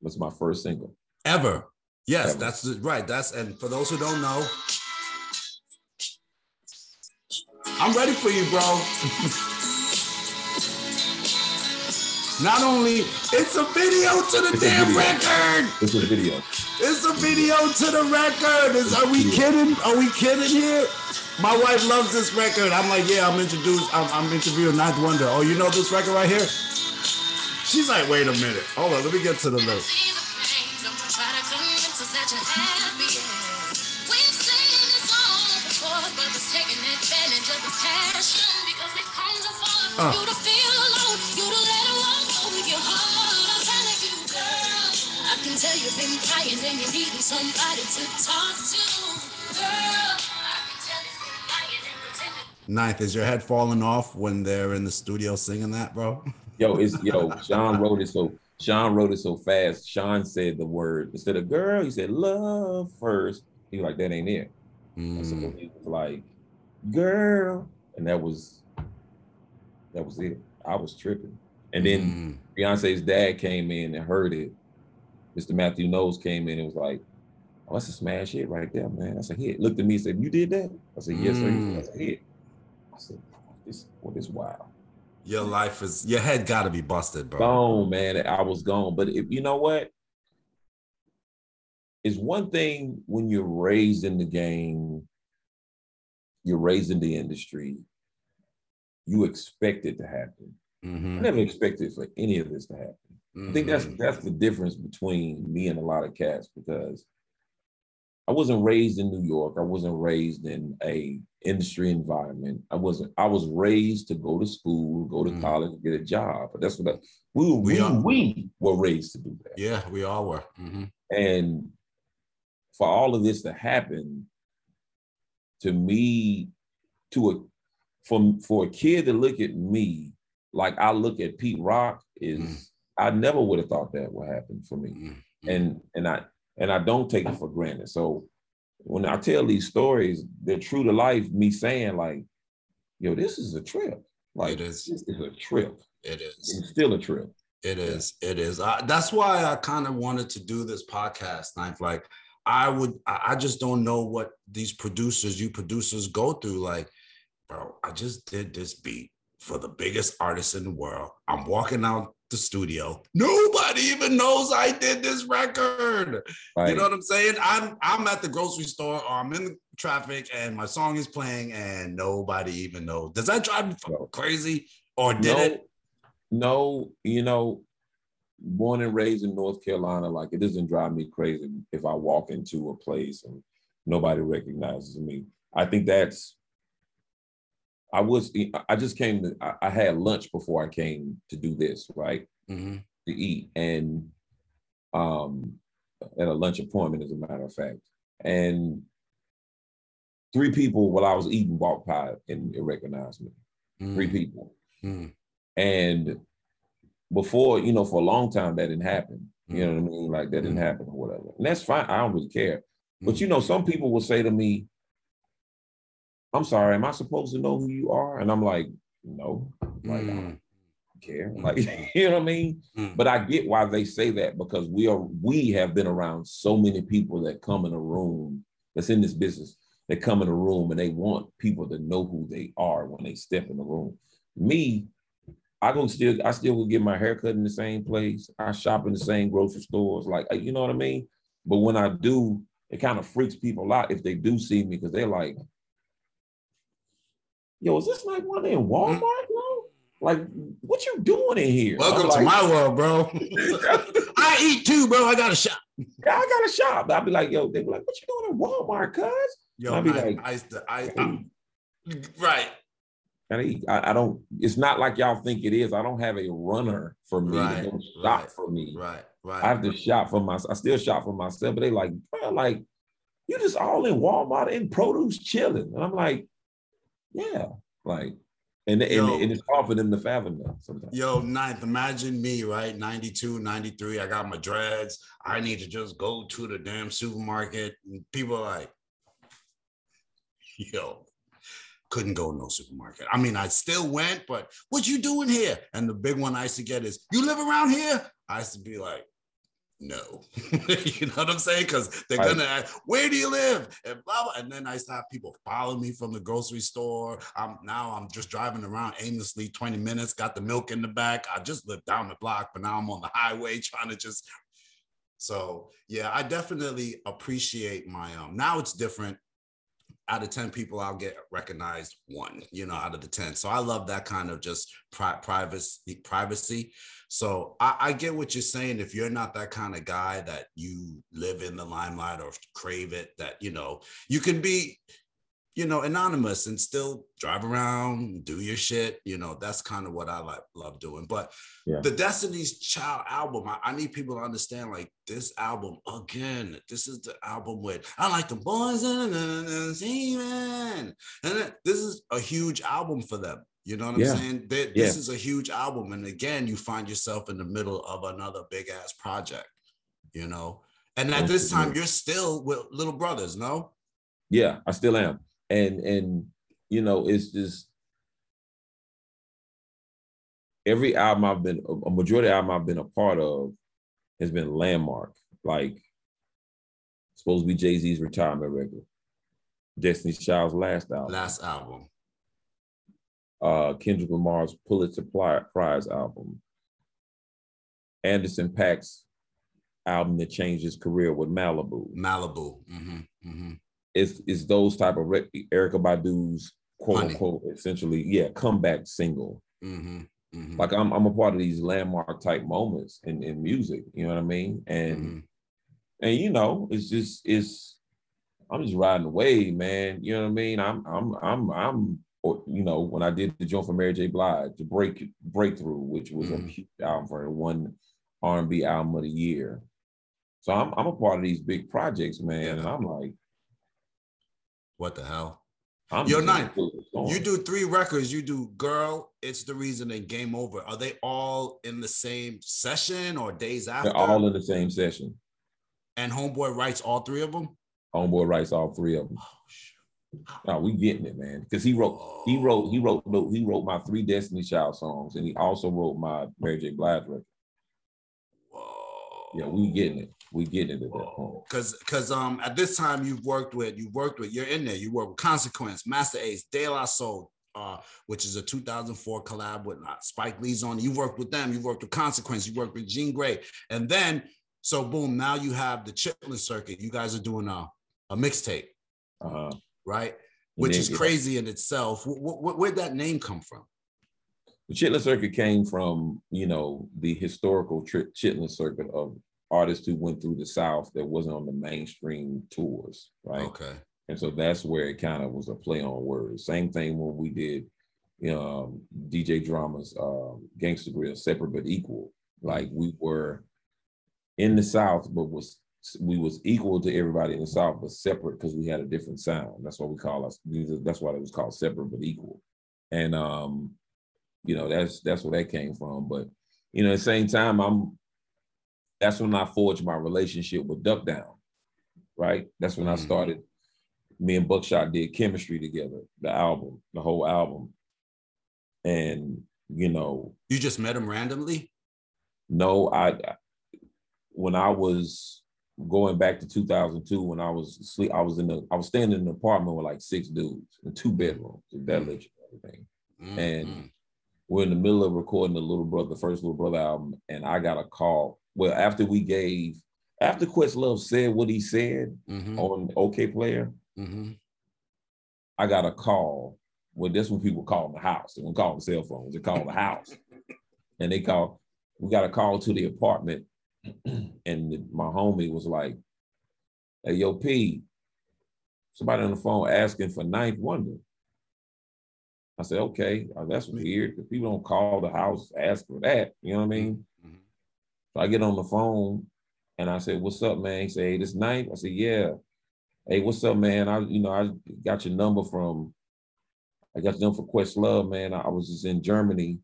Was my first single. Ever. Yes, Ever. that's right. That's and for those who don't know, I'm ready for you, bro. Not only it's a video to the it's damn record. It's a video. It's a video to the record. Is, are we kidding? Are we kidding here? My wife loves this record. I'm like, yeah, I'm introduced. I'm, I'm interviewing Ninth Wonder. Oh, you know this record right here? She's like, wait a minute. Hold on, let me get to the list. Uh. tell you've been crying and you're needing somebody to talk to. Girl, Ninth, is your head falling off when they're in the studio singing that, bro? Yo, it's yo, (laughs) Sean wrote it so Sean wrote it so fast. Sean said the word instead of girl, he said love first. He was like, that ain't it. Mm. So he was like, girl. And that was that was it. I was tripping. And then mm. Beyonce's dad came in and heard it Mr. Matthew Knowles came in and was like, oh, that's a smash hit right there, man. That's a hit. Looked at me and said, You did that? I said, Yes, sir. Mm. That's a hit. I said, This what is wild. Your life is your head gotta be busted, bro. Gone, man. I was gone. But if you know what? It's one thing when you're raised in the game, you're raised in the industry, you expect it to happen. Mm-hmm. I never expected for any of this to happen. Mm-hmm. I think that's mm-hmm. that's the difference between me and a lot of cats because I wasn't raised in New York. I wasn't raised in a industry environment. I wasn't. I was raised to go to school, go to mm-hmm. college, get a job. But that's what I, we we, we, we, were raised to do that. Yeah, we all were. Mm-hmm. And for all of this to happen, to me, to a for for a kid to look at me like I look at Pete Rock is mm. I never would have thought that would happen for me. Mm-hmm. And and I and I don't take it for granted. So when I tell these stories, they're true to life, me saying like, yo, this is a trip. Like it is. This is a trip. It is. It's still a trip. It is. It is. I, that's why I kind of wanted to do this podcast. Knife. Like I would. I just don't know what these producers, you producers, go through. Like, bro, I just did this beat for the biggest artist in the world. I'm walking out the studio. Nobody even knows I did this record. Right. You know what I'm saying? I'm I'm at the grocery store or I'm in the traffic and my song is playing and nobody even knows. Does that drive me no. crazy? Or did no, it? No, you know, born and raised in North Carolina, like it doesn't drive me crazy if I walk into a place and nobody recognizes me. I think that's I was I just came to I had lunch before I came to do this, right? Mm-hmm. To eat and um at a lunch appointment, as a matter of fact. And three people while I was eating walked by and recognized me. Mm-hmm. Three people. Mm-hmm. And before, you know, for a long time that didn't happen. You know what I mean? Like that didn't mm-hmm. happen or whatever. And that's fine. I don't really care. But mm-hmm. you know, some people will say to me, I'm sorry, am I supposed to know who you are? And I'm like, no, like mm. I don't care. Like, (laughs) you know what I mean? Mm. But I get why they say that because we are we have been around so many people that come in a room that's in this business. They come in a room and they want people to know who they are when they step in the room. Me, I go still, I still will get my haircut in the same place. I shop in the same grocery stores. Like, uh, you know what I mean? But when I do, it kind of freaks people out if they do see me because they're like, yo, is this like one in hmm? Walmart, bro? Like, what you doing in here? Welcome like, to my world, bro. (laughs) I eat too, bro. I got a shop. Yeah, I got a shop. I'll be like, yo, they be like, what you doing in Walmart, cuz? Yo, I'll be I, like, I, I, I, right. I, I don't. It's not like y'all think it is. I don't have a runner for me. Right, don't shop right, for me. Right, right. I have to shop for myself. I still shop for myself, but they like, bro, like you just all in Walmart in produce chilling, and I'm like, yeah, like, and and, and it's hard for them to fathom that sometimes. Yo, ninth, imagine me, right? 92, 93. I got my dreads. I need to just go to the damn supermarket. And people are like, (laughs) yo, couldn't go no supermarket. I mean, I still went, but what you doing here? And the big one I used to get is, you live around here? I used to be like, no. (laughs) you know what I'm saying? Because they're Right. gonna ask, where do you live? And blah, blah. And then I used to have people follow me from the grocery store. I'm now I'm just driving around aimlessly 20 minutes, got the milk in the back. I just lived down the block, but now I'm on the highway (laughs) trying to just so yeah, I definitely appreciate my um now it's different. Out of 10 people, I'll get recognized one, you know, out of the 10. So I love that kind of just pri- privacy, privacy. So I, I get what you're saying. If you're not that kind of guy that you live in the limelight or crave it, that you know, you can be, you know, anonymous and still drive around, do your shit. You know, that's kind of what I like love doing. But Yeah. the Destiny's Child album, I, I need people to understand like this album again. This is the album with I like the boys and the seamen. And this is a huge album for them. You know what Yeah. I'm saying? They- Yeah. This is a huge album. And again, you find yourself in the middle of another big ass project, you know? And at this time, you're still with little brothers, no? Yeah, I still am. And and you know, it's just every album I've been a majority of the album I've been a part of has been landmark. Like supposed to be Jay-Z's retirement record. Destiny's Child's last album. Last album. uh Kendrick Lamar's Pulitzer Pri- Prize album. Anderson Paak's album that changed his career with Malibu. Malibu. hmm hmm it's it's those type of rec- Erykah Badu's quote Honey. unquote essentially yeah comeback single. hmm hmm Like I'm I'm a part of these landmark type moments in in music. You know what I mean? And Mhm. and you know it's just it's I'm just riding the wave, man. You know what I mean? I'm I'm I'm I'm or, you know when I did the joint for Mary J. Blige, the break breakthrough, which was Mhm. a huge album for her, one R&B album of the year. So I'm I'm a part of these big projects, man, Yeah. and I'm like What the hell? I'm You're just not- in full storm. You do three records. You do Girl, Is She the Reason, and Game Over. Are they all in the same session or days after? They're all in the same session. and Homeboy writes all three of them? Homeboy writes all three of them. Oh, shit. No, we getting it, man. Because he wrote, he oh. wrote, he wrote, no, he wrote my three Destiny Child songs, and he also wrote my Mary J. Blige record. Whoa. Yeah, we getting it. We get it at that point. Because because um at this time you've worked with you've worked with you're in there you work with Consequence, Masta Ace, De La Soul, uh, which is a 2004 collab with uh, Spike Lee's on. You worked with them. You worked with Consequence. You worked with Jean Grae, and then so boom, now you have the Chitlin Circuit. You guys are doing a a mixtape, Uh-huh. right? Which then, is yeah. crazy in itself. Wh- wh- where'd that name come from? The Chitlin Circuit came from, you know, the historical tri- Chitlin Circuit of artists who went through the South that wasn't on the mainstream tours, right? Okay. And so that's where it kind of was a play on words. Same thing when we did, you know, um, DJ Drama's um, Gangster Grill, separate but equal. Like we were in the South, but was we was equal to everybody in the South, but separate because we had a different sound. That's what we call us. That's why it was called separate but equal. And um, you know, that's that's where that came from. But you know, at the same time, I'm that's when I forged my relationship with Duck Down. Right. That's when I Mhm. started me and Buckshot did chemistry together, the album, the whole album. And you know, You just met him randomly? no, I I- when I was going back to 2002, when I was sleep, I was in the I was staying in an apartment with like six dudes in two bedrooms, if that Mm. you everything. Mm, And mm. we're in the middle of recording the little brother, the first little brother album, and I got a call. Well, after we gave, after Questlove said what he said Mhm, on Okayplayer, mhm. I got a call. Well, that's when people call the house. They don't call the cell phones. They call the house. (laughs) and they call, we got a call to the apartment. (clears throat) and my homie was like, hey, yo, P, somebody on the phone asking for Ninth Wonder. I said, okay, uh, that's weird because people don't call the house ask for that. You know what I mean? Mhm. So I get on the phone and I said, "What's up, man?" He said, "Hey, this night." I said, "Yeah." Hey, what's up, man? I, you know, I got your number from. I got your number for Questlove, man. I, was just in Germany,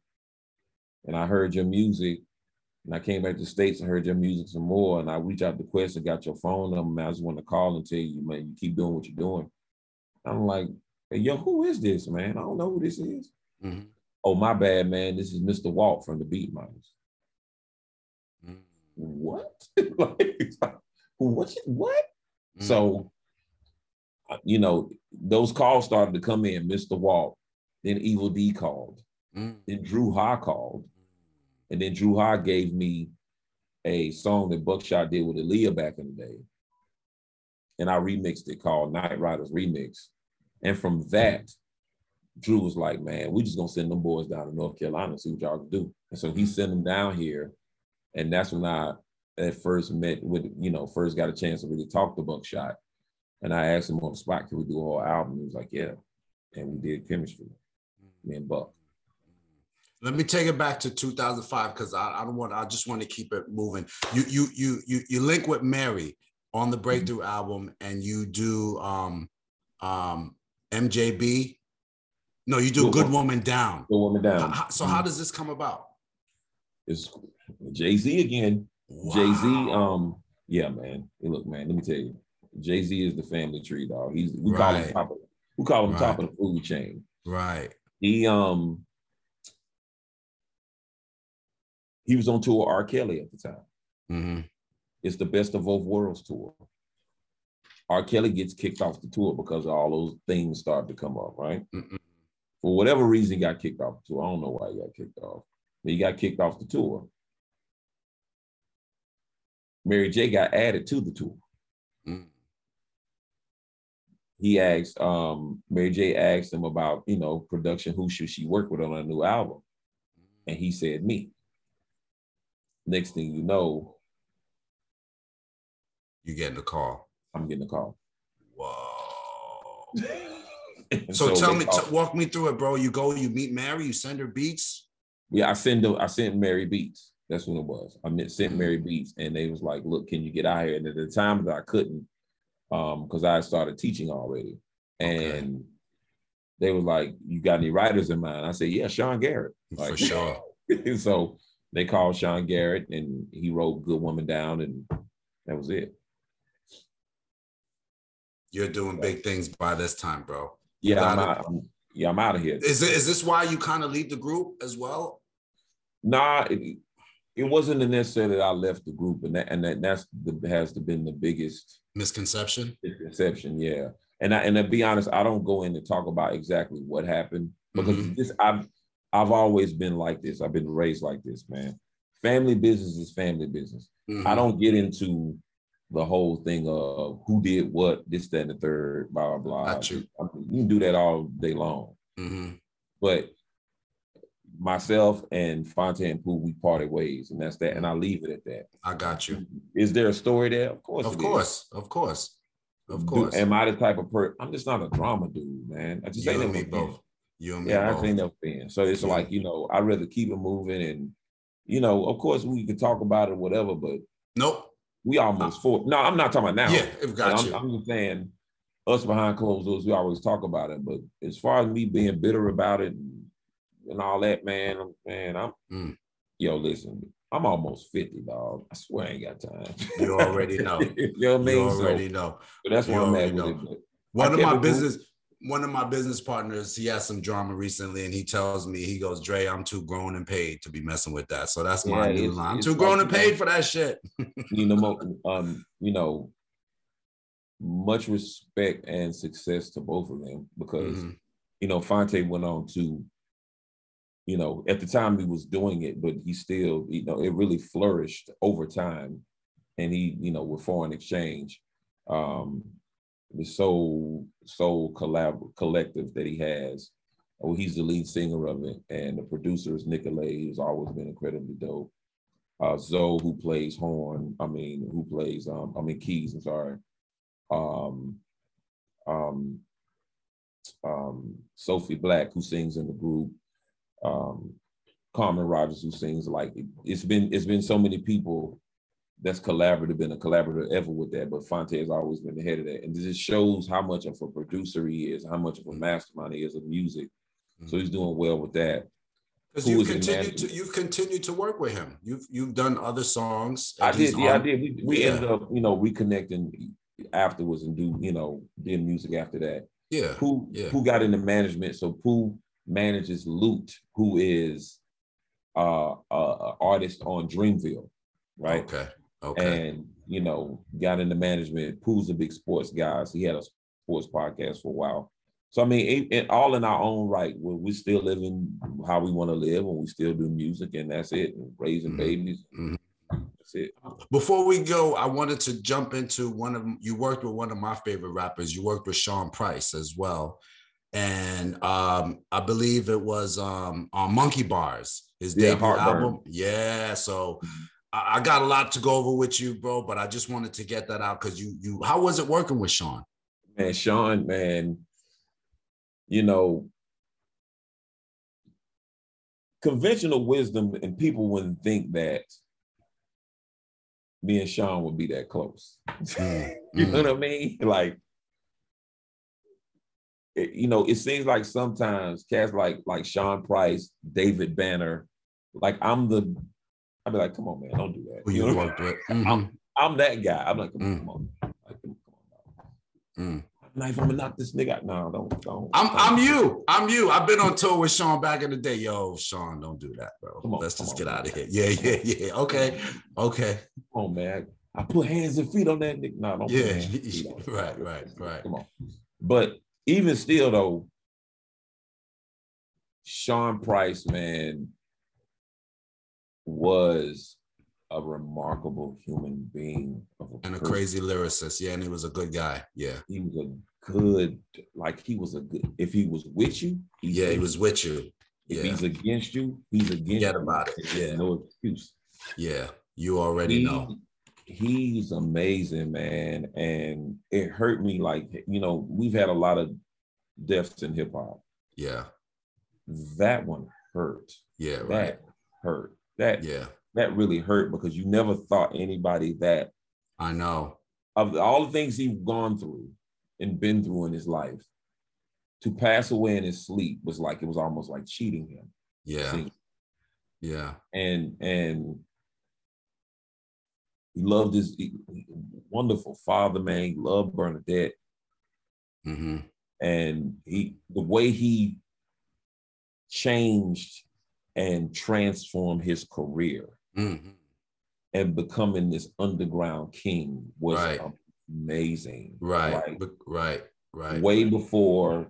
and I heard your music, and I came back to the states and heard your music some more, and I reached out to Quest and got your phone number. Man, I just want to call and tell you, man, you keep doing what you're doing. I'm like, hey, yo, who is this, man? I don't know who this is. Mhm. Oh, my bad, man. This is Mr. Walt from the Beatminerz. Mhm. What? (laughs) like, what? you- What? Mhm. So, uh, you know, those calls started to come in. Mr. Walt, then Evil D called, Mhm. then Dru Ha called, and then Dru Ha gave me a song that Buckshot did with Aaliyah back in the day, and I remixed it called Night Riders Remix. And from that, Dru was like, "Man, we just gonna send them boys down to North Carolina and see what y'all can do." And so he sent them down here, and that's when I at first met with you know first got a chance to really talk to Buckshot, and I asked him on the spot, "Can we do a whole album?" He was like, "Yeah," and we did chemistry, me and Buck. Let me take it back to 2005 because I, I don't want. I just want to keep it moving. You you you you you link with Mary on the Breakthrough album, and you do um um MJB. No, you do Good Good Wo- Woman Down. Go woman down. how- so how does this come about? It's Jay Z again. Jay Z, um, yeah, man. Hey, look, man, let me tell you, Jay Z is the family tree, dog. He's we call him top of we call him top of the food chain. right. He um he was on tour with R. Kelly at the time. hmm It's the best of both worlds tour. R. Kelly gets kicked off the tour because all those things start to come up, right? Mm-mm. For whatever reason, he got kicked off the tour. I don't know why he got kicked off. But he got kicked off the tour. Mary J got added to the tour. Mm. He asked, um, Mary J asked him about, you know, production, who should she work with on a new album? And he said, me. Next thing you know, You getting the call. I'm getting a call. Whoa. (laughs) And So, tell me, t- walk me through it, bro. You go, you meet Mary, you send her beats. Yeah, I send them, I sent Mary Beats. That's when it was. I met, Mm. sent Mary Beats, and they was like, "Look, can you get out here?" And at the time that I couldn't, um, because I started teaching already, Okay. and they were like, "You got any writers in mind?" I said, "Yeah, Sean Garrett." For sure. (laughs) so they called Sean Garrett, and he wrote "Good Woman" down, and that was it. You're doing big things by this time, bro. Yeah, I'm out. I'm- yeah, I'm out of here. Is is this why you kind of leave the group as well? Nah, it, it wasn't necessarily that I left the group, and that and that that's the has to been the biggest Misconception. misconception. Yeah, and I, and to be honest, I don't go in and talk about exactly what happened because Mhm. this I've I've always been like this. I've been raised like this, man. Family business is family business. Mhm. I don't get into the whole thing of who did what, this, that, and the third, blah blah blah. Got you. I mean, you can do that all day long, Mhm. but myself and Phonte Pooh, we parted ways, and that's that. And I leave it at that. I got you. Is there a story there? Of course. Of it is. course. Of course. Of course. am I the type of person? I'm just not a drama dude, man. I just you ain't and me been. both. You and me Yeah, I both. ain't never been. So it's Yeah. like you know, I'd rather keep it moving, and you know, of course, we can talk about it, whatever. But Nope. we almost for. No, I'm not talking about now. Yeah, I've got I'm, you. I'm just saying, us behind closed doors, we always talk about it. But as far as me being bitter about it and, and all that, man, man, I'm. Mm. Yo, listen, I'm almost fifty, dog. I swear I ain't got time. You already know. (laughs) you know what I You mean? So- already know. so that's you where I'm at already with know. it. But One of my business, one of my business partners, he had some drama recently, and he tells me, he goes, Dre, I'm too grown and paid to be messing with that. So that's my Yeah, new line. I'm too grown like, and you know- paid for that shit. (laughs) you know, (laughs) um, you know, much respect and success to both of them because Mhm. you know Phonte went on to, you know, at the time he was doing it, but he still, you know, it really flourished over time, and he, you know, with foreign exchange, um, the soul soul collab collective that he has. Oh, he's the lead singer of it, and the producer is Nicolay, who's always been incredibly dope uh Zoe who plays horn, I mean who plays um I mean keys, I'm sorry. Um um um, Sophie Black, who sings in the group, um, Carmen Rogers, who sings. Like it, it's been it's been so many people that's collaborative, been a collaborator ever with that. But Phonte has always been the head of that, and this just shows how much of a producer he is, how much of a mastermind he is of music. Mm-hmm. So he's doing well with that. Because you continue to you've continued to work with him. You've you've done other songs. I did, yeah, on, I did. We, we yeah. ended up, you know, reconnecting afterwards and do, you know, did music after that. Yeah. Who yeah. who got into management? So who manages Lute, who is uh, uh artist on Dreamville, right? Okay. Okay. And you know, got into management. Pooh's a big sports guy. So he had a sports podcast for a while. So I mean, it, it, all in our own right. Where we still living how we want to live, and we still do music, and that's it. And raising mm-hmm. babies. Mm-hmm. That's it. Before we go, I wanted to jump into one of you worked with one of my favorite rappers. You worked with Sean Price as well, and um, I believe it was um, on Monkey Bars, his yeah, debut album. Yeah, so. Mm-hmm. I got a lot to go over with you, bro, but I just wanted to get that out because you you how was it working with Sean? Man, Sean, man, you know, conventional wisdom and people wouldn't think that me and Sean would be that close. (laughs) Mm. you know what I mean? Like, it, you know, it seems like sometimes cats like like Sean Price, David Banner, like I'm the, I'd be like, come on, man, don't do that. you, you worked with. Mm-hmm. I'm, I'm that guy. I'm like, come on, mm. come on. Like, come on. Mm Ninth. I'm gonna knock this nigga out. No, don't, don't. I'm, I'm you. I'm you. I've been on tour with Sean back in the day. Yo, Sean, don't do that, bro. On, Let's just on, get out of here. Yeah, yeah, yeah. Okay, okay. Oh man, I put hands and feet on that nigga. No, don't. Yeah, (laughs) right, right, right. Come on. But even still, though, Sean Price, man, was a remarkable human being a and a crazy lyricist. Yeah, and he was a good guy. Yeah, he was a good, like he was a good. If he was with you, yeah, he was with you. If yeah. he's against you, he's against. Forget about it. Yeah, no excuse. Yeah, you already he, know. He's amazing, man, and it hurt me. Like you know, we've had a lot of deaths in hip hop. Yeah, that one hurt. Yeah, right. That hurt. That yeah that really hurt because you never thought anybody that I know of all the things he's gone through and been through in his life to pass away in his sleep was like it was almost like cheating him. Yeah. See? Yeah. And and he loved his wonderful father, man. He loved Bernadette. Mm-hmm. And he the way he changed and transformed his career mm-hmm. and becoming this underground king was right. amazing. Right, like, right, right. Way before,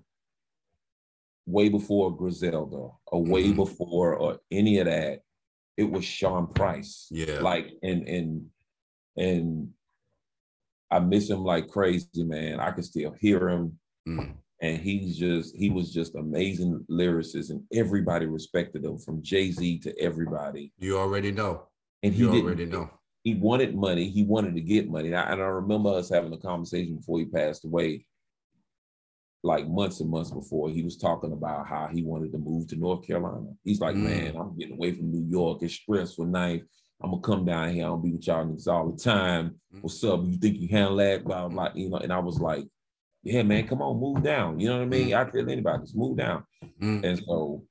way before Griselda, or way mm-hmm. before or any of that, it was Sean Price. Yeah, like and and and I miss him like crazy, man. I can still hear him. Mm. And he's just he was just amazing lyricist and everybody respected him from jay-z to everybody. You already know. And he you already know. He wanted money. He wanted to get money. And I, and I remember us having a conversation before he passed away like months and months before. He was talking about how he wanted to move to north carolina. He's like mm. man i'm getting away from new york. It's stressful night I'm gonna come down here. I'll be with y'all niggas all the time. Mm. What's up? You think you handle that? Blah, blah, you know. And I was like, yeah, man, come on, move down. You know what I mean? Mm. I tell anybody, just move down. Mm. And so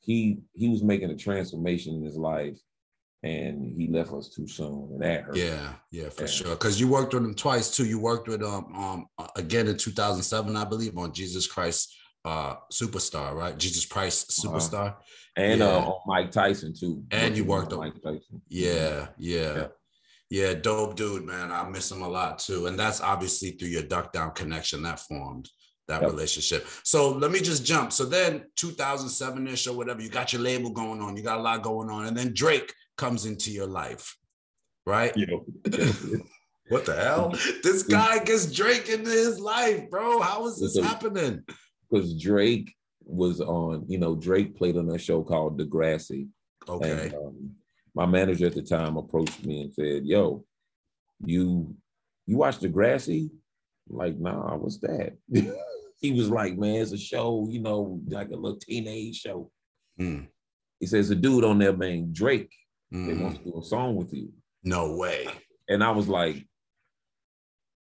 he he was making a transformation in his life and he left us too soon and that hurt. Yeah, yeah, for yeah. sure. Because you worked with him twice too. You worked with um um again in 2007, I believe, on Jesus Christ uh Superstar, right? Jesus Christ uh-huh. Superstar. Uh, and yeah. uh, Mike Tyson too. And you worked on Mike Tyson. Yeah, yeah. yeah. Yeah, dope dude, man. I miss him a lot too. And that's obviously through your duck down connection that formed that yep. relationship. So let me just jump. So then 2007-ish or whatever, you got your label going on, you got a lot going on. And then Drake comes into your life, right? Yeah. (laughs) what the hell? (laughs) This guy gets Drake into his life, bro. How is this happening? Because Drake was on, you know, Drake played on a show called Degrassi. Okay. And, um, my manager at the time approached me and said, "Yo, you you watch Degrassi?" I'm like, nah, what's that? (laughs) He was like, man, it's a show, you know, like a little teenage show. Mm. He says a dude on there named Drake. They Mhm. wants to do a song with you. No way. And I was like,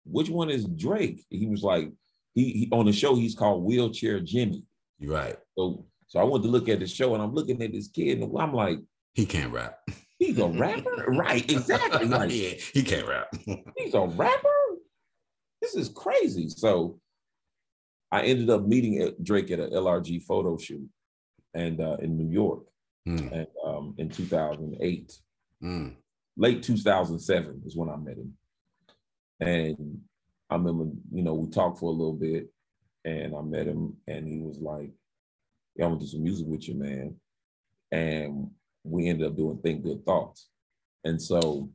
which one is Drake? He was like, he, he on the show, he's called Wheelchair Jimmy. You're right. So so I went to look at the show and I'm looking at this kid and I'm like, He can't rap. he's a rapper? right, (laughs) exactly. Yeah, he can't rap. he's a rapper? This is crazy. So I ended up meeting Drake at a LRG photo shoot and uh, in New York Mm, and um, in 2008. mm. late 2007 is when I met him. And I remember, you know, we talked for a little bit and I met him and he was like, Yeah, I'm gonna do some music with you, man. And we ended up doing Think Good Thoughts. And so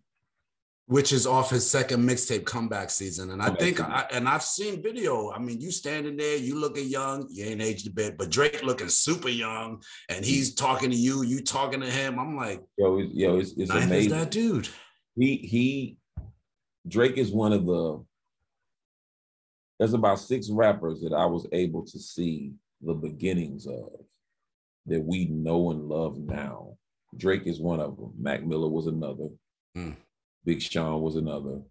Which is off his second mixtape comeback season. And I think. I and I've seen video. I mean, you standing there, you looking young, you ain't aged a bit, but Drake looking super young, and he's talking to you, you talking to him. I'm like, yo, yo, it's, it's amazing. that dude. he he Drake is one of the there's about six rappers that I was able to see the beginnings of that we know and love now. Drake is one of them. Mac Miller was another. Hmm. Big Sean was another.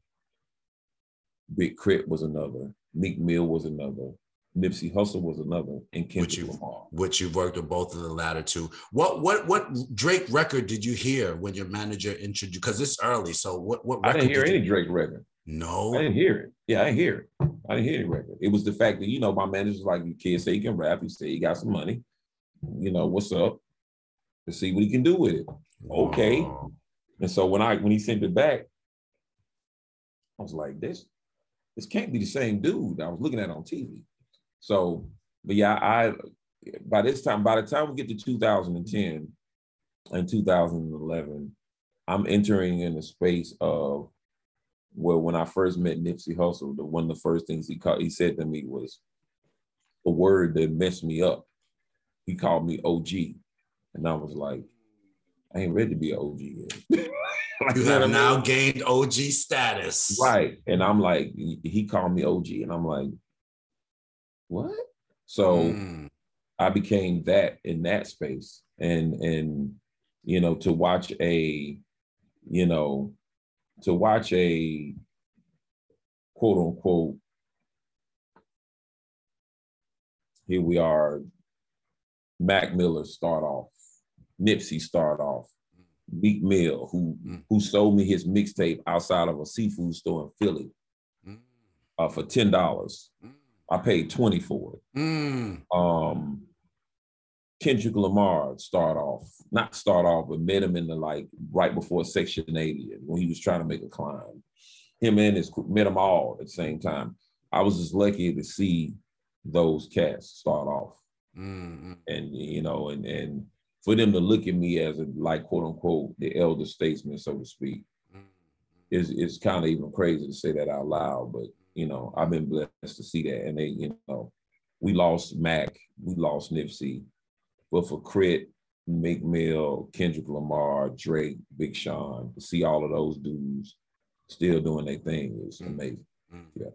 Big K.R.I.T. was another. Meek Mill was another. Nipsey Hussle was another. And Kendrick you- Lamar. Which you've worked with both of the latter two. What what what Drake record did you hear when your manager introduced? you? Because it's early. So what what I didn't hear did any you- Drake record. No. I didn't hear it. Yeah, I didn't hear it. I didn't hear any record. It was the fact that, you know, my manager's like, you kid say he can rap. He say he got some money. You know, what's up? Let's see what he can do with it. okay. Wow. And so when I when he sent it back, I was like, this, this can't be the same dude I was looking at on TV. So, but yeah, I by this time, by the time we get to 2010 and 2011, I'm entering in the space of where when I first met Nipsey Hussle, the one of the first things he called, he said to me was a word that messed me up. He called me OG. And I was like, I ain't ready to be an OG yet. (laughs) Like, You have mean? now gained OG status. Right. And I'm like, he he called me OG, and I'm like, what? So Mm. I became that in that space. And and you know, to watch a, you know, to watch a quote unquote, here we are, Mac Miller start off, Nipsey start off, Meek Mill, who Mm. who sold me his mixtape outside of a seafood store in Philly Mm. uh, for ten dollars. Mm. I paid twenty for it. Mm. Um, Kendrick Lamar start off, not start off, but met him in the like right before Section 80 when he was trying to make a climb. Him and his met them all at the same time. I was just lucky to see those cats start off Mm. and you know, and and for them to look at me as a like quote unquote the elder statesman, so to speak, Mm. is is kind of even crazy to say that out loud. But you know, I've been blessed to see that. And they, you know, we lost Mac, we lost Nipsey, but for K.R.I.T., Meek Mill, Kendrick Lamar, Drake, Big Sean, to see all of those dudes still doing their thing is Mm. amazing. Mm. Yeah.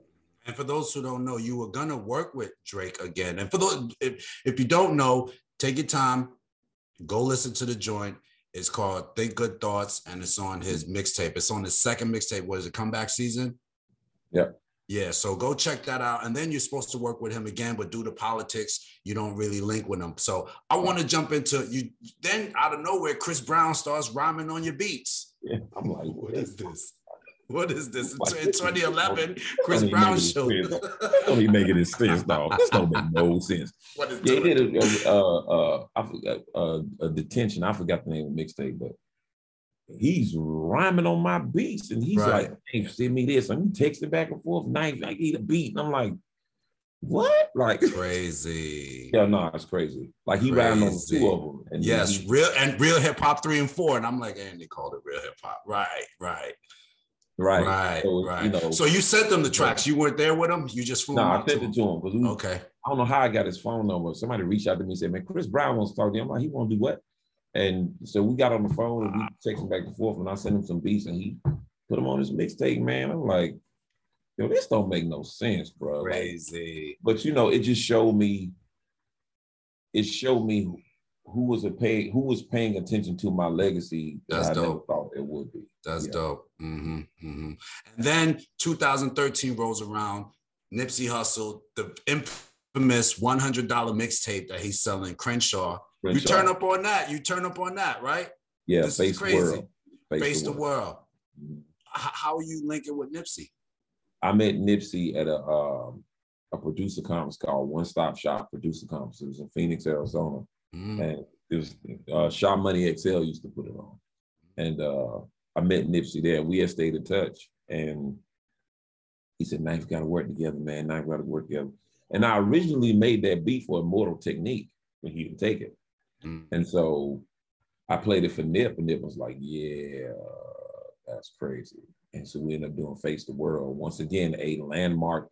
And for those who don't know, you were gonna work with Drake again. And for those, if, if you don't know, take your time, go listen to the joint. It's called Think Good Thoughts, and it's on his mixtape. It's on his second mixtape. What is it? Comeback season. Yep. Yeah, so go check that out. And then you're supposed to work with him again, but due to politics, you don't really link with him. So I want to jump into you. Then out of nowhere, Chris Brown starts rhyming on your beats. Yeah. I'm like, What is this? What is this? In Like, in this is- 2011, Chris Brown show. (laughs) don't even make any sense, dog. This don't make no sense. what is Yeah, he did a, uh, uh, I forgot, uh, a detention. I forgot the name of the mixtape, but he's rhyming on my beats, and he's Right. like, "Hey, send me this." I'm texting back and forth. Now I need a beat, and I'm like, "What?" Like, Crazy. (laughs) yeah, no, it's crazy. Like he rhymed on two of them, and Yes, he- real and real hip hop three and four. And I'm like, and they called it real hip hop. Right, right, right, right, So, right. You know, so you sent them the tracks. You weren't there with them. You just flew no, them I to sent it to him Okay. I don't know how I got his phone number. Somebody reached out to me and said, "Man, Chris Brown wants to talk to you." I'm like, "He won't do what?" And so we got on the phone and we texting back and forth, and I sent him some beats, and he put them on his mixtape. Man, I'm like, yo, this don't make no sense, bro. Like, Crazy. but you know, it just showed me. It showed me who was a pay who was paying attention to my legacy that That's dope. thought it would be. That's Yeah. dope. hmm hmm And then 2013 rolls around. Nipsey Hussle, the infamous $100 mixtape that he's selling, Crenshaw. You turn up on that. You turn up on that, right? yeah, this face the crazy. world. Face the world. Mhm. H- how are you linking with Nipsey? I met Nipsey at a um, a producer conference called One Stop Shop Producer Conference. It was in Phoenix, Arizona. Mm. and it was uh Sha Money XL used to put it on. And uh I met Nipsey there. We had stayed in touch. And he said, Ninth gotta work together, man. Ninth gotta work together. And I originally made that beat for Immortal Technique when he didn't take it. Mm. And so I played it for Nip, and Nip was like, Yeah, that's crazy. And so we ended up doing Face the World. Once again, a landmark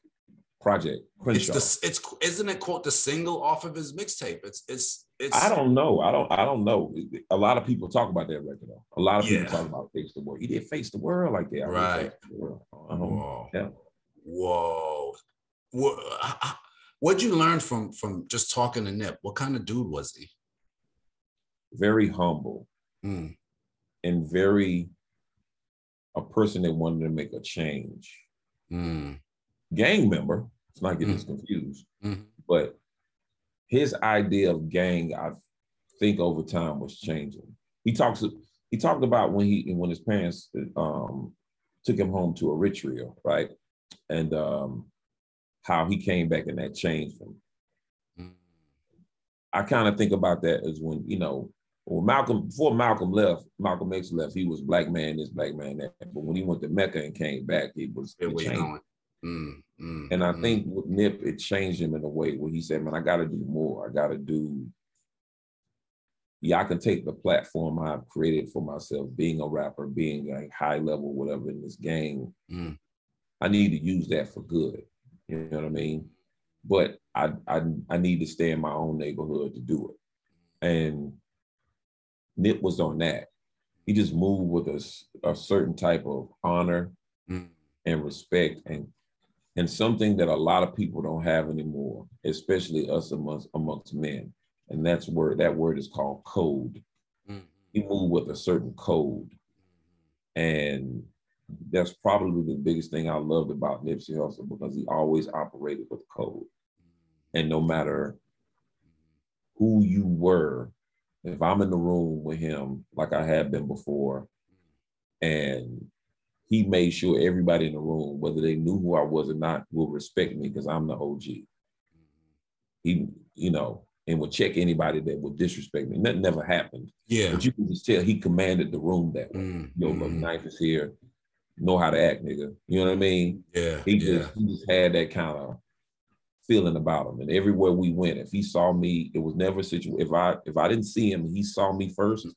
project. It's the it's isn't it quote the single off of his mixtape? It's it's it's I don't know. I don't. I don't know. A lot of people talk about that record though. A lot of people talk about face the world. He did face the world like that. I Right. Face the World. Whoa. Yeah. Whoa. What what'd you learn from from just talking to Nip? What kind of dude was he? Very humble Mm. and very a person that wanted to make a change. Mm. Gang member. Let's not get this confused. Mhm. But his idea of gang, I think over time was changing. He talks. He talked about when he when his parents um, took him home to Eritrea, right? And um, how he came back and that changed him. Mm. I kind of think about that as when, you know, when Malcolm, before Malcolm left, Malcolm X left, he was black man this, black man that. But when he went to Mecca and came back, he was it changed. Mm, mm, And I mm. think with Nip, it changed him in a way where he said, man, I got to do more. I got to do, yeah, I can take the platform I've created for myself, being a rapper, being a high level, whatever in this game. Mm. I need to use that for good. You know what I mean? But I, I, I need to stay in my own neighborhood to do it. And Nip was on that. He just moved with a, a certain type of honor Mm. and respect and and something that a lot of people don't have anymore, especially us amongst amongst men. And that's where that word is called code. Mm. He moved with a certain code. And that's probably the biggest thing I loved about Nipsey Hussle because he always operated with code. And no matter who you were, if I'm in the room with him, like I have been before, and he made sure everybody in the room, whether they knew who I was or not, will respect me because I'm the OG. He, you know, and would check anybody that would disrespect me. Nothing never happened. Yeah. But you can just tell he commanded the room that way. Mm, Yo, look, mm. Ninth is here. Know how to act, nigga. You know what I mean? Yeah. He yeah. just he just had that kind of feeling about him. And everywhere we went, if he saw me, it was never a situation. If I if I didn't see him, he saw me first,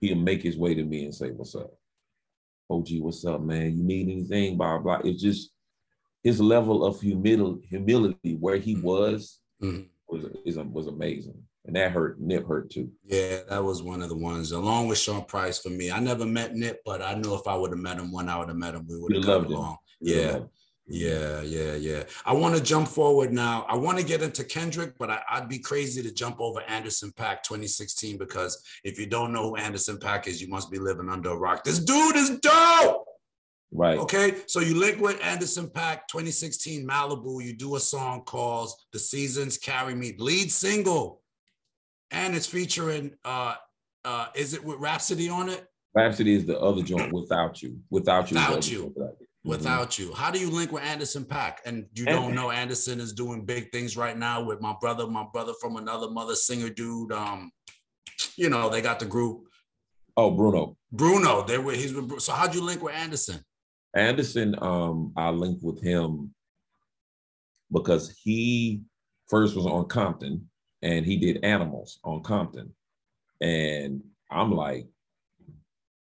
he'd make his way to me and say, "What's up, OG? What's up, man? You need anything?" Blah blah. It's just his level of humility, humility where he was Mhm. was is was amazing, and that hurt. Nip hurt too. Yeah, that was one of the ones, along with Sean Price for me. I never met Nip, but I know if I would have met him when I would have met him, we would have loved him. along. You Yeah. Yeah, yeah, yeah. I want to jump forward now. I want to get into Kendrick, but I, I'd be crazy to jump over Anderson .Paak 2016 because if you don't know who Anderson .Paak is, you must be living under a rock. This dude is dope. Right. Okay, so you link with Anderson .Paak 2016 Malibu. You do a song called "The Seasons Carry Me," lead single, and it's featuring. uh uh Is it with Rapsody on it? Rapsody is the other joint without you. Without you. Without you. Mm-hmm. Without you, how do you link with Anderson .Paak? And you don't know Anderson is doing big things right now with my brother, my brother from another mother, singer dude. Um, you know they got the group Oh, Bruno. Bruno. They were he's with. Bru- So how'd you link with Anderson? Anderson, um, I linked with him because he first was on Compton and he did Animals on Compton. And I'm like,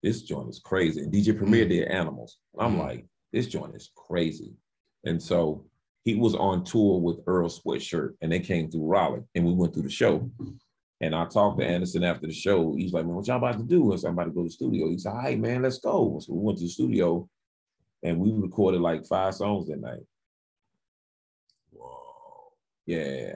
this joint is crazy. And DJ Premier did Animals. I'm Mm. like, this joint is crazy. And so he was on tour with Earl Sweatshirt and they came through Raleigh and we went through the show. And I talked to Anderson after the show. He's like, man, what y'all about to do? I said, I'm about to go to the studio. He said, hey, man, let's go. So we went to the studio and we recorded like five songs that night. Whoa. Yeah,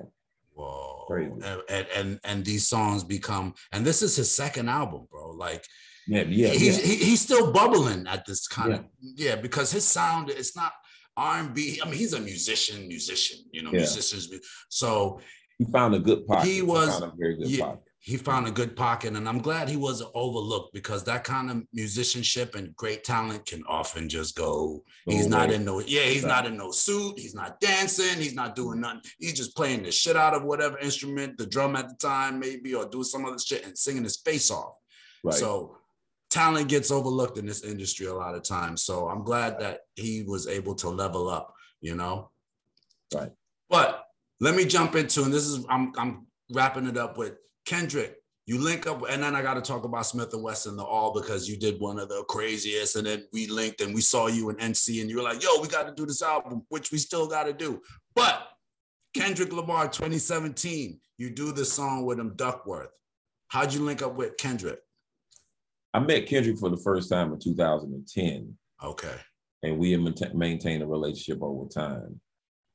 Whoa. Crazy. And and and these songs become and this is his second album, bro. Like yeah, yeah, he's yeah. He, he's still bubbling at this kind of yeah because his sound it's not R&B. I mean, he's a musician, musician, you know, Yeah. musicians. So He found a good pocket. He was- found a very good yeah. pocket. he found a good pocket, and I'm glad he wasn't overlooked because that kind of musicianship and great talent can often just go. He's not in no yeah, he's Right. not in no suit. He's not dancing. He's not doing mm-hmm. nothing. He's just playing the shit out of whatever instrument, the drum at the time, maybe, or doing some other shit and singing his face off. Right. So talent gets overlooked in this industry a lot of times. So I'm glad that he was able to level up, you know? Right. But let me jump into, and this is I'm I'm wrapping it up with Kendrick. You link up, and then I got to talk about Smif-N-Wessun, the all because you did one of the craziest, and then we linked and we saw you in NC, and you were like, "Yo, we got to do this album," which we still got to do. But Kendrick Lamar, 2017, you do this song with him, Duckworth. How'd you link up with Kendrick? I met Kendrick for the first time in 2010, Okay. and we have mainta- maintained a relationship over time.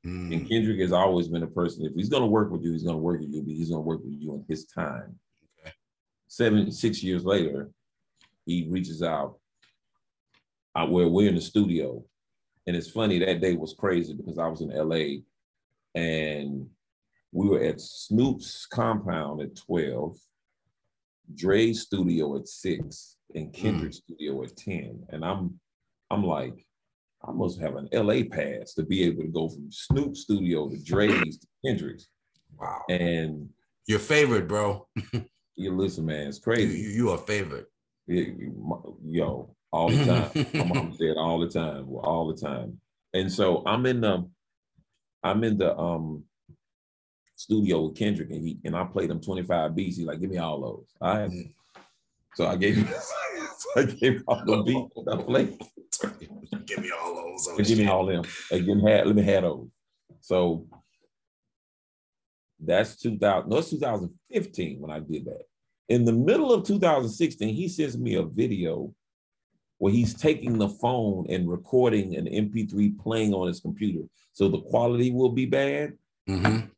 Mm, And Kendrick has always been a person. If he's going to work with you, he's going to work with you, but he's going to work with you in his time. Okay. Seven, six years later, he reaches out. Uh, where we're in the studio, and it's funny that day was crazy because I was in LA, and we were at Snoop's compound at twelve, Dre's studio at six, and Kendrick's studio at ten, and I'm, I'm like, I must have an LA pass to be able to go from Snoop studio to Dre's to Kendrick's. wow. And Your favorite, bro. (laughs) you listen, man, it's crazy. you, you a favorite. Yo, all the time. (laughs) My mom said all the time, well, all the time. And so I'm in the, I'm in the um studio with Kendrick, and he and I played him 25 beats. He's like, give me all those. All right. Mm. So I gave him, (laughs) so I gave him all the beats. I played. Give me all those. oh, give me all them. Hey, give me let me have those. So that's 2000. No, it's 2015 when I did that. In the middle of 2016, he sends me a video where he's taking the phone and recording an MP3 playing on his computer. So the quality will be bad. Mhm.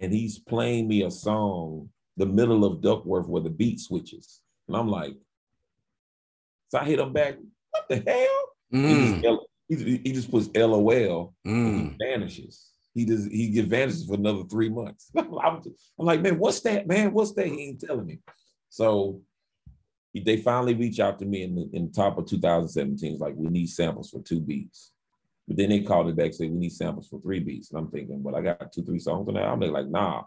And he's playing me a song, the middle of Duckworth, where the beat switches. And I'm like, so I hit him back, what the hell? He Mm, just, he, he just puts LOL mm. he vanishes. He does he get vanishes for another three months. (laughs) I'm, just- I'm like, man, what's that, man? What's that? He ain't telling me. So they finally reach out to me in the in the top of 2017. It's like, we need samples for two beats. But then they called it back, say we need samples for three beats. And I'm thinking, well, I got two, three songs on that. I'm like, nah,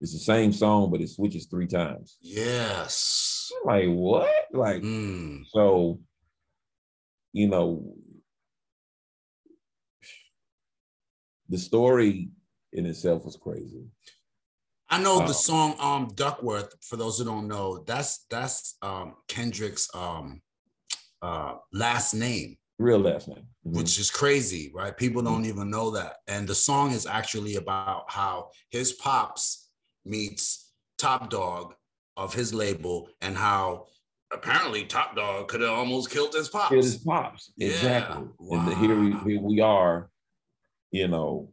it's the same song, but it switches three times. Yes. I'm like, what? Like, Mm. so, you know, the story in itself was crazy. I know Wow. the song um Duckworth, for those who don't know, that's that's um Kendrick's um uh last name, Real last name. Mhm. which is crazy, right? People don't even know that. And the song is actually about how his pops meets Top Dawg of his label and how apparently Top Dawg could have almost killed his pops. It is pops. Yeah. Exactly. And the, here, we, here we are, you know,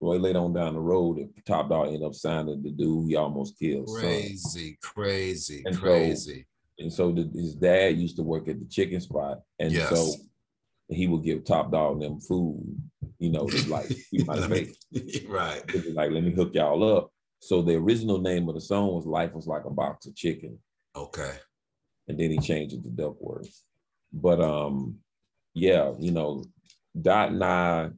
well, later on down the road, if Top Dawg ended up signing the dude he almost killed. Crazy, crazy, And so- crazy. And so the, his dad used to work at the chicken spot. And Yes. so he would give Top Dawg them food, you know, to like (laughs) keep my (laughs) right. Like, let me hook y'all up. So the original name of the song was Life Was Like a Box of Chicken. Okay. And then he changed it to Duckworth. But um, yeah, you know, Dot and I,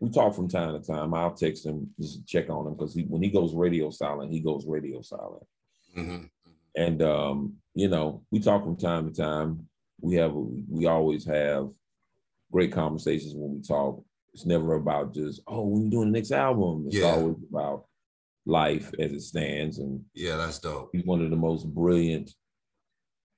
we talk from time to time. I'll text him just to check on him because he when he goes radio silent, he goes radio silent. Mhm. And um, you know, we talk from time to time. We have we always have great conversations when we talk. It's never about just, oh, when you doing the next album. It's Yeah. always about life as it stands. And Yeah, that's dope. he's one of the most brilliant.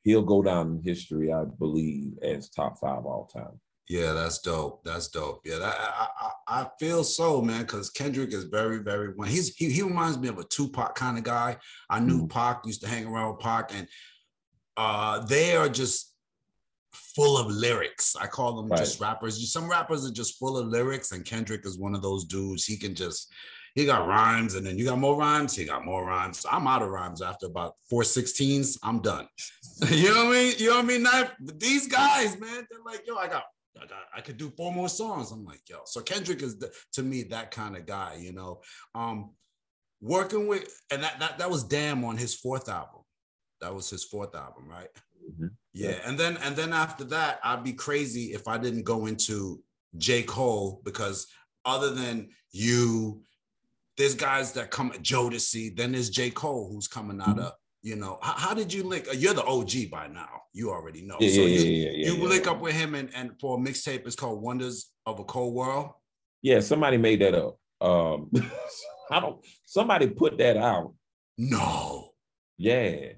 He'll go down in history, I believe, as top five all time. Yeah, that's dope. That's dope. Yeah, that, I, I I feel so, man, because Kendrick is very, very one. He's he, he reminds me of a Tupac kind of guy. I knew Mhm. Pac used to hang around with Pac, and uh, they are just full of lyrics. I call them Right. just rappers. Some rappers are just full of lyrics, and Kendrick is one of those dudes. He can just he got rhymes, and then you got more rhymes. He got more rhymes. I'm out of rhymes after about four sixteens. I'm done. (laughs) you know what I mean? You know what I mean? Not, these guys, man, they're like, yo, I got. I, got, I could do four more songs. I'm like, yo. So Kendrick is the, to me that kind of guy, you know. Um, working with, and that, that that was Damn on his fourth album. That was his fourth album, right? Mhm. Yeah, and then and then after that, I'd be crazy if I didn't go into J. Cole because other than you, there's guys that come Jodeci, then there's J. Cole who's coming out Mhm. of, you know, how, how did you link? You're the OG by now. You already know. Yeah, so yeah, you, yeah, yeah, you yeah. link up with him and, and for a mixtape, it's called Wonders of a Cold World. Yeah, somebody made that up. Um, (laughs) I don't. Somebody put that out. No, Yeah,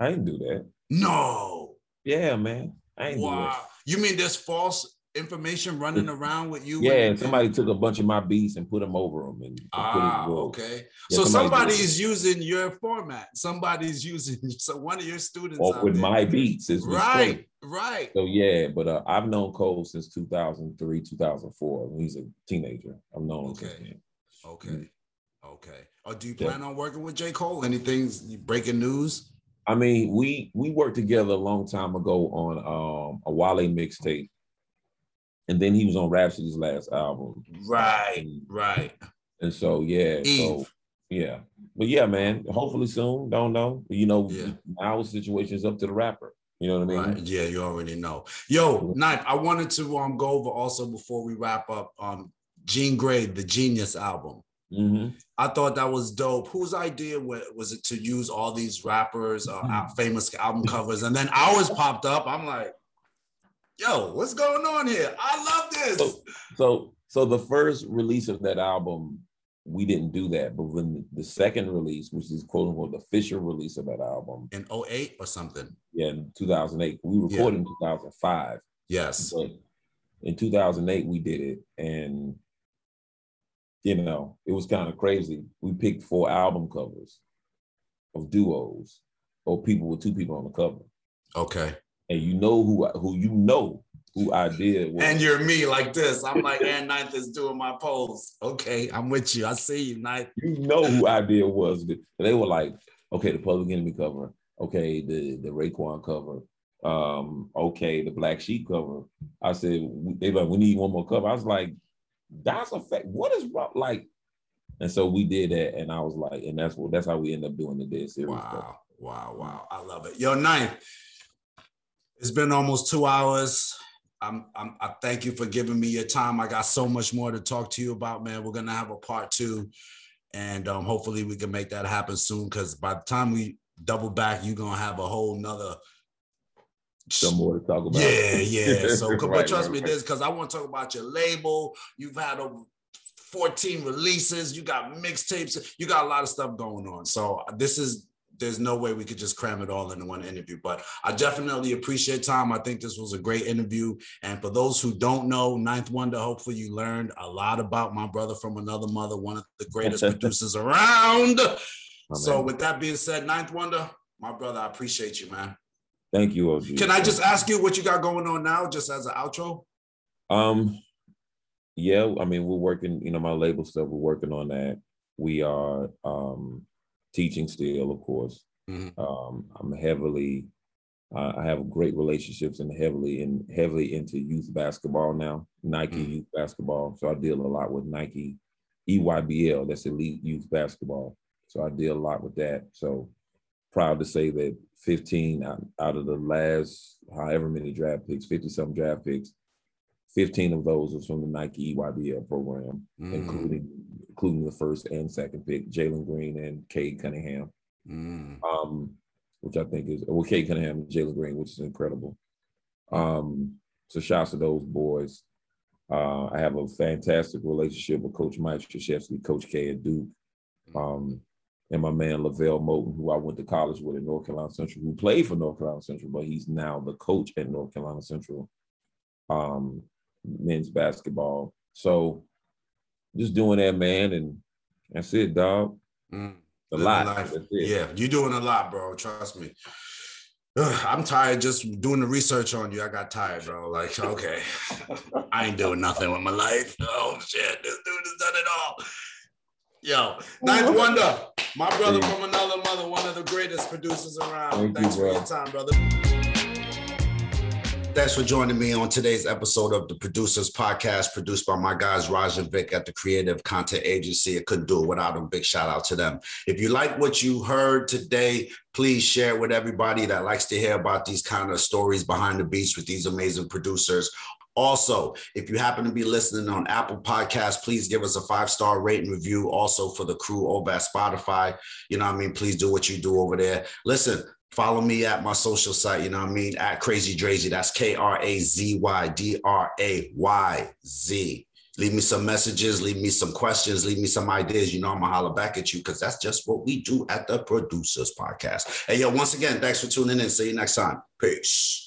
I didn't do that. no. Yeah, man, I ain't do Wow. that. You mean there's false information running around with you? Yeah, and- somebody took a bunch of my beats and put them over them and, and Ah, okay. Yeah, so somebody is using your format. Somebody's (laughs) using so one of your students Or with there. my beats is right, right. So yeah, but uh, I've known Cole since 2003, 2004 when he's a teenager. I've known him Okay. then. Okay, okay. Or do you Yeah. plan on working with J Cole? Anything breaking news? I mean, we we worked together a long time ago on um, a Wale mixtape, and then he was on Rapsody's last album. Right, And, right. and so yeah, so yeah, but yeah, man. Hopefully soon. Don't know. You know, Yeah. our situation is up to the rapper. You know what I mean? Right. Yeah, you already know. Yo, Ninth, I wanted to um go over also before we wrap up um Jean Grae, the Jeanius album. Mhm. I thought that was dope. Whose idea was it to use all these rappers, uh, al- famous album covers, and then ours popped up? I'm like, yo, what's going on here? I love this. So, so, so the first release of that album, we didn't do that. But when the second release, which is quote unquote the official release of that album, In 08 or something. yeah, in 2008, we Yeah. recorded in 2005. Yes. But in 2008, we did it, and you know, it was kind of crazy. We picked four album covers of duos or people with two people on the cover, Okay. And you know who who you know who I did. Was. And you're me like this. I'm like, and Ninth is doing my pose. Okay, I'm with you. I see you, Ninth. you know who I did was. They were like, okay, the Public Enemy cover, okay, the the Raekwon cover, um, okay, the Black Sheep cover. I said they like we need one more cover. I was like, that's a fact. What is wrong? Like, and so we did that, and I was like, and that's what that's how we end up doing the dead series. stuff. Wow, wow, wow. I love it. Yo, Ninth, it's been almost two hours. I'm, I'm, I thank you for giving me your time. I got so much more to talk to you about, man. We're gonna have a part two, and um, hopefully we can make that happen soon. Because by the time we double back, you're gonna have a whole nother. Some more to talk about. Yeah, yeah. (laughs) So, but trust right, me, right. this because I want to talk about your label. You've had over 14 releases. You got mixtapes. You got a lot of stuff going on. So this is there's no way we could just cram it all into one interview. But I definitely appreciate time. I think this was a great interview. And for those who don't know, Ninth Wonder, hopefully you learned a lot about my brother from another mother, one of the greatest (laughs) producers around. My So man. with that being said, Ninth Wonder, my brother, I appreciate you, man. thank you, OG. Can I just ask you what you got going on now, just as an outro? Um, yeah, I mean, we're working, you know, my label stuff, we're working on that. We are um teaching still, of course. Mhm. Um, I'm heavily, uh, I have great relationships and heavily in heavily into youth basketball now, Nike Mhm. youth basketball. So I deal a lot with Nike EYBL, that's elite youth basketball. So I deal a lot with that. So proud to say that 15 out, out of the last however many draft picks, 50 some draft picks, 15 of those was from the Nike EYBL program, Mm, including including the first and second pick, Jalen Green and Cade Cunningham, mm, um, which I think is well, Cade Cunningham and Jalen Green, which is incredible. Um, so shouts to those boys. Uh, I have a fantastic relationship with Coach Mike Krzyzewski, Coach K at Duke, um, and my man LeVelle Moton, who I went to college with at North Carolina Central, who played for North Carolina Central, but he's now the coach at North Carolina Central, um, men's basketball. So just doing that, man, and that's it, dog. mm. A lot. life. That's it. Yeah, you're doing a lot, bro. Trust me. Ugh, I'm tired just doing the research on you. I got tired, bro. Like, okay, I ain't doing nothing with my life. (laughs) Oh shit, this dude has done it all. Yo, Ninth Wonder, my brother from another mother, one of the greatest producers around. Thank Thanks you, for your time, brother. Thanks for joining me on today's episode of the Producers Podcast, produced by my guys Raj and Vic at the Creative Content Agency. I couldn't do it without them. Big shout out to them. If you like what you heard today, please share it with everybody that likes to hear about these kind of stories behind the beats with these amazing producers. Also, if you happen to be listening on Apple Podcasts, please give us a five star rating review. Also, for the crew over at Spotify, you know what I mean? Please do what you do over there. Listen, follow me at my social site, you know what I mean? At Krazy Drayz. That's K R A Z Y D R A Y Z. Leave me some messages, leave me some questions, leave me some ideas. You know, I'm gonna holler back at you because that's just what we do at the Producers Podcast. Hey, yo, once again, thanks for tuning in. See you next time. Peace.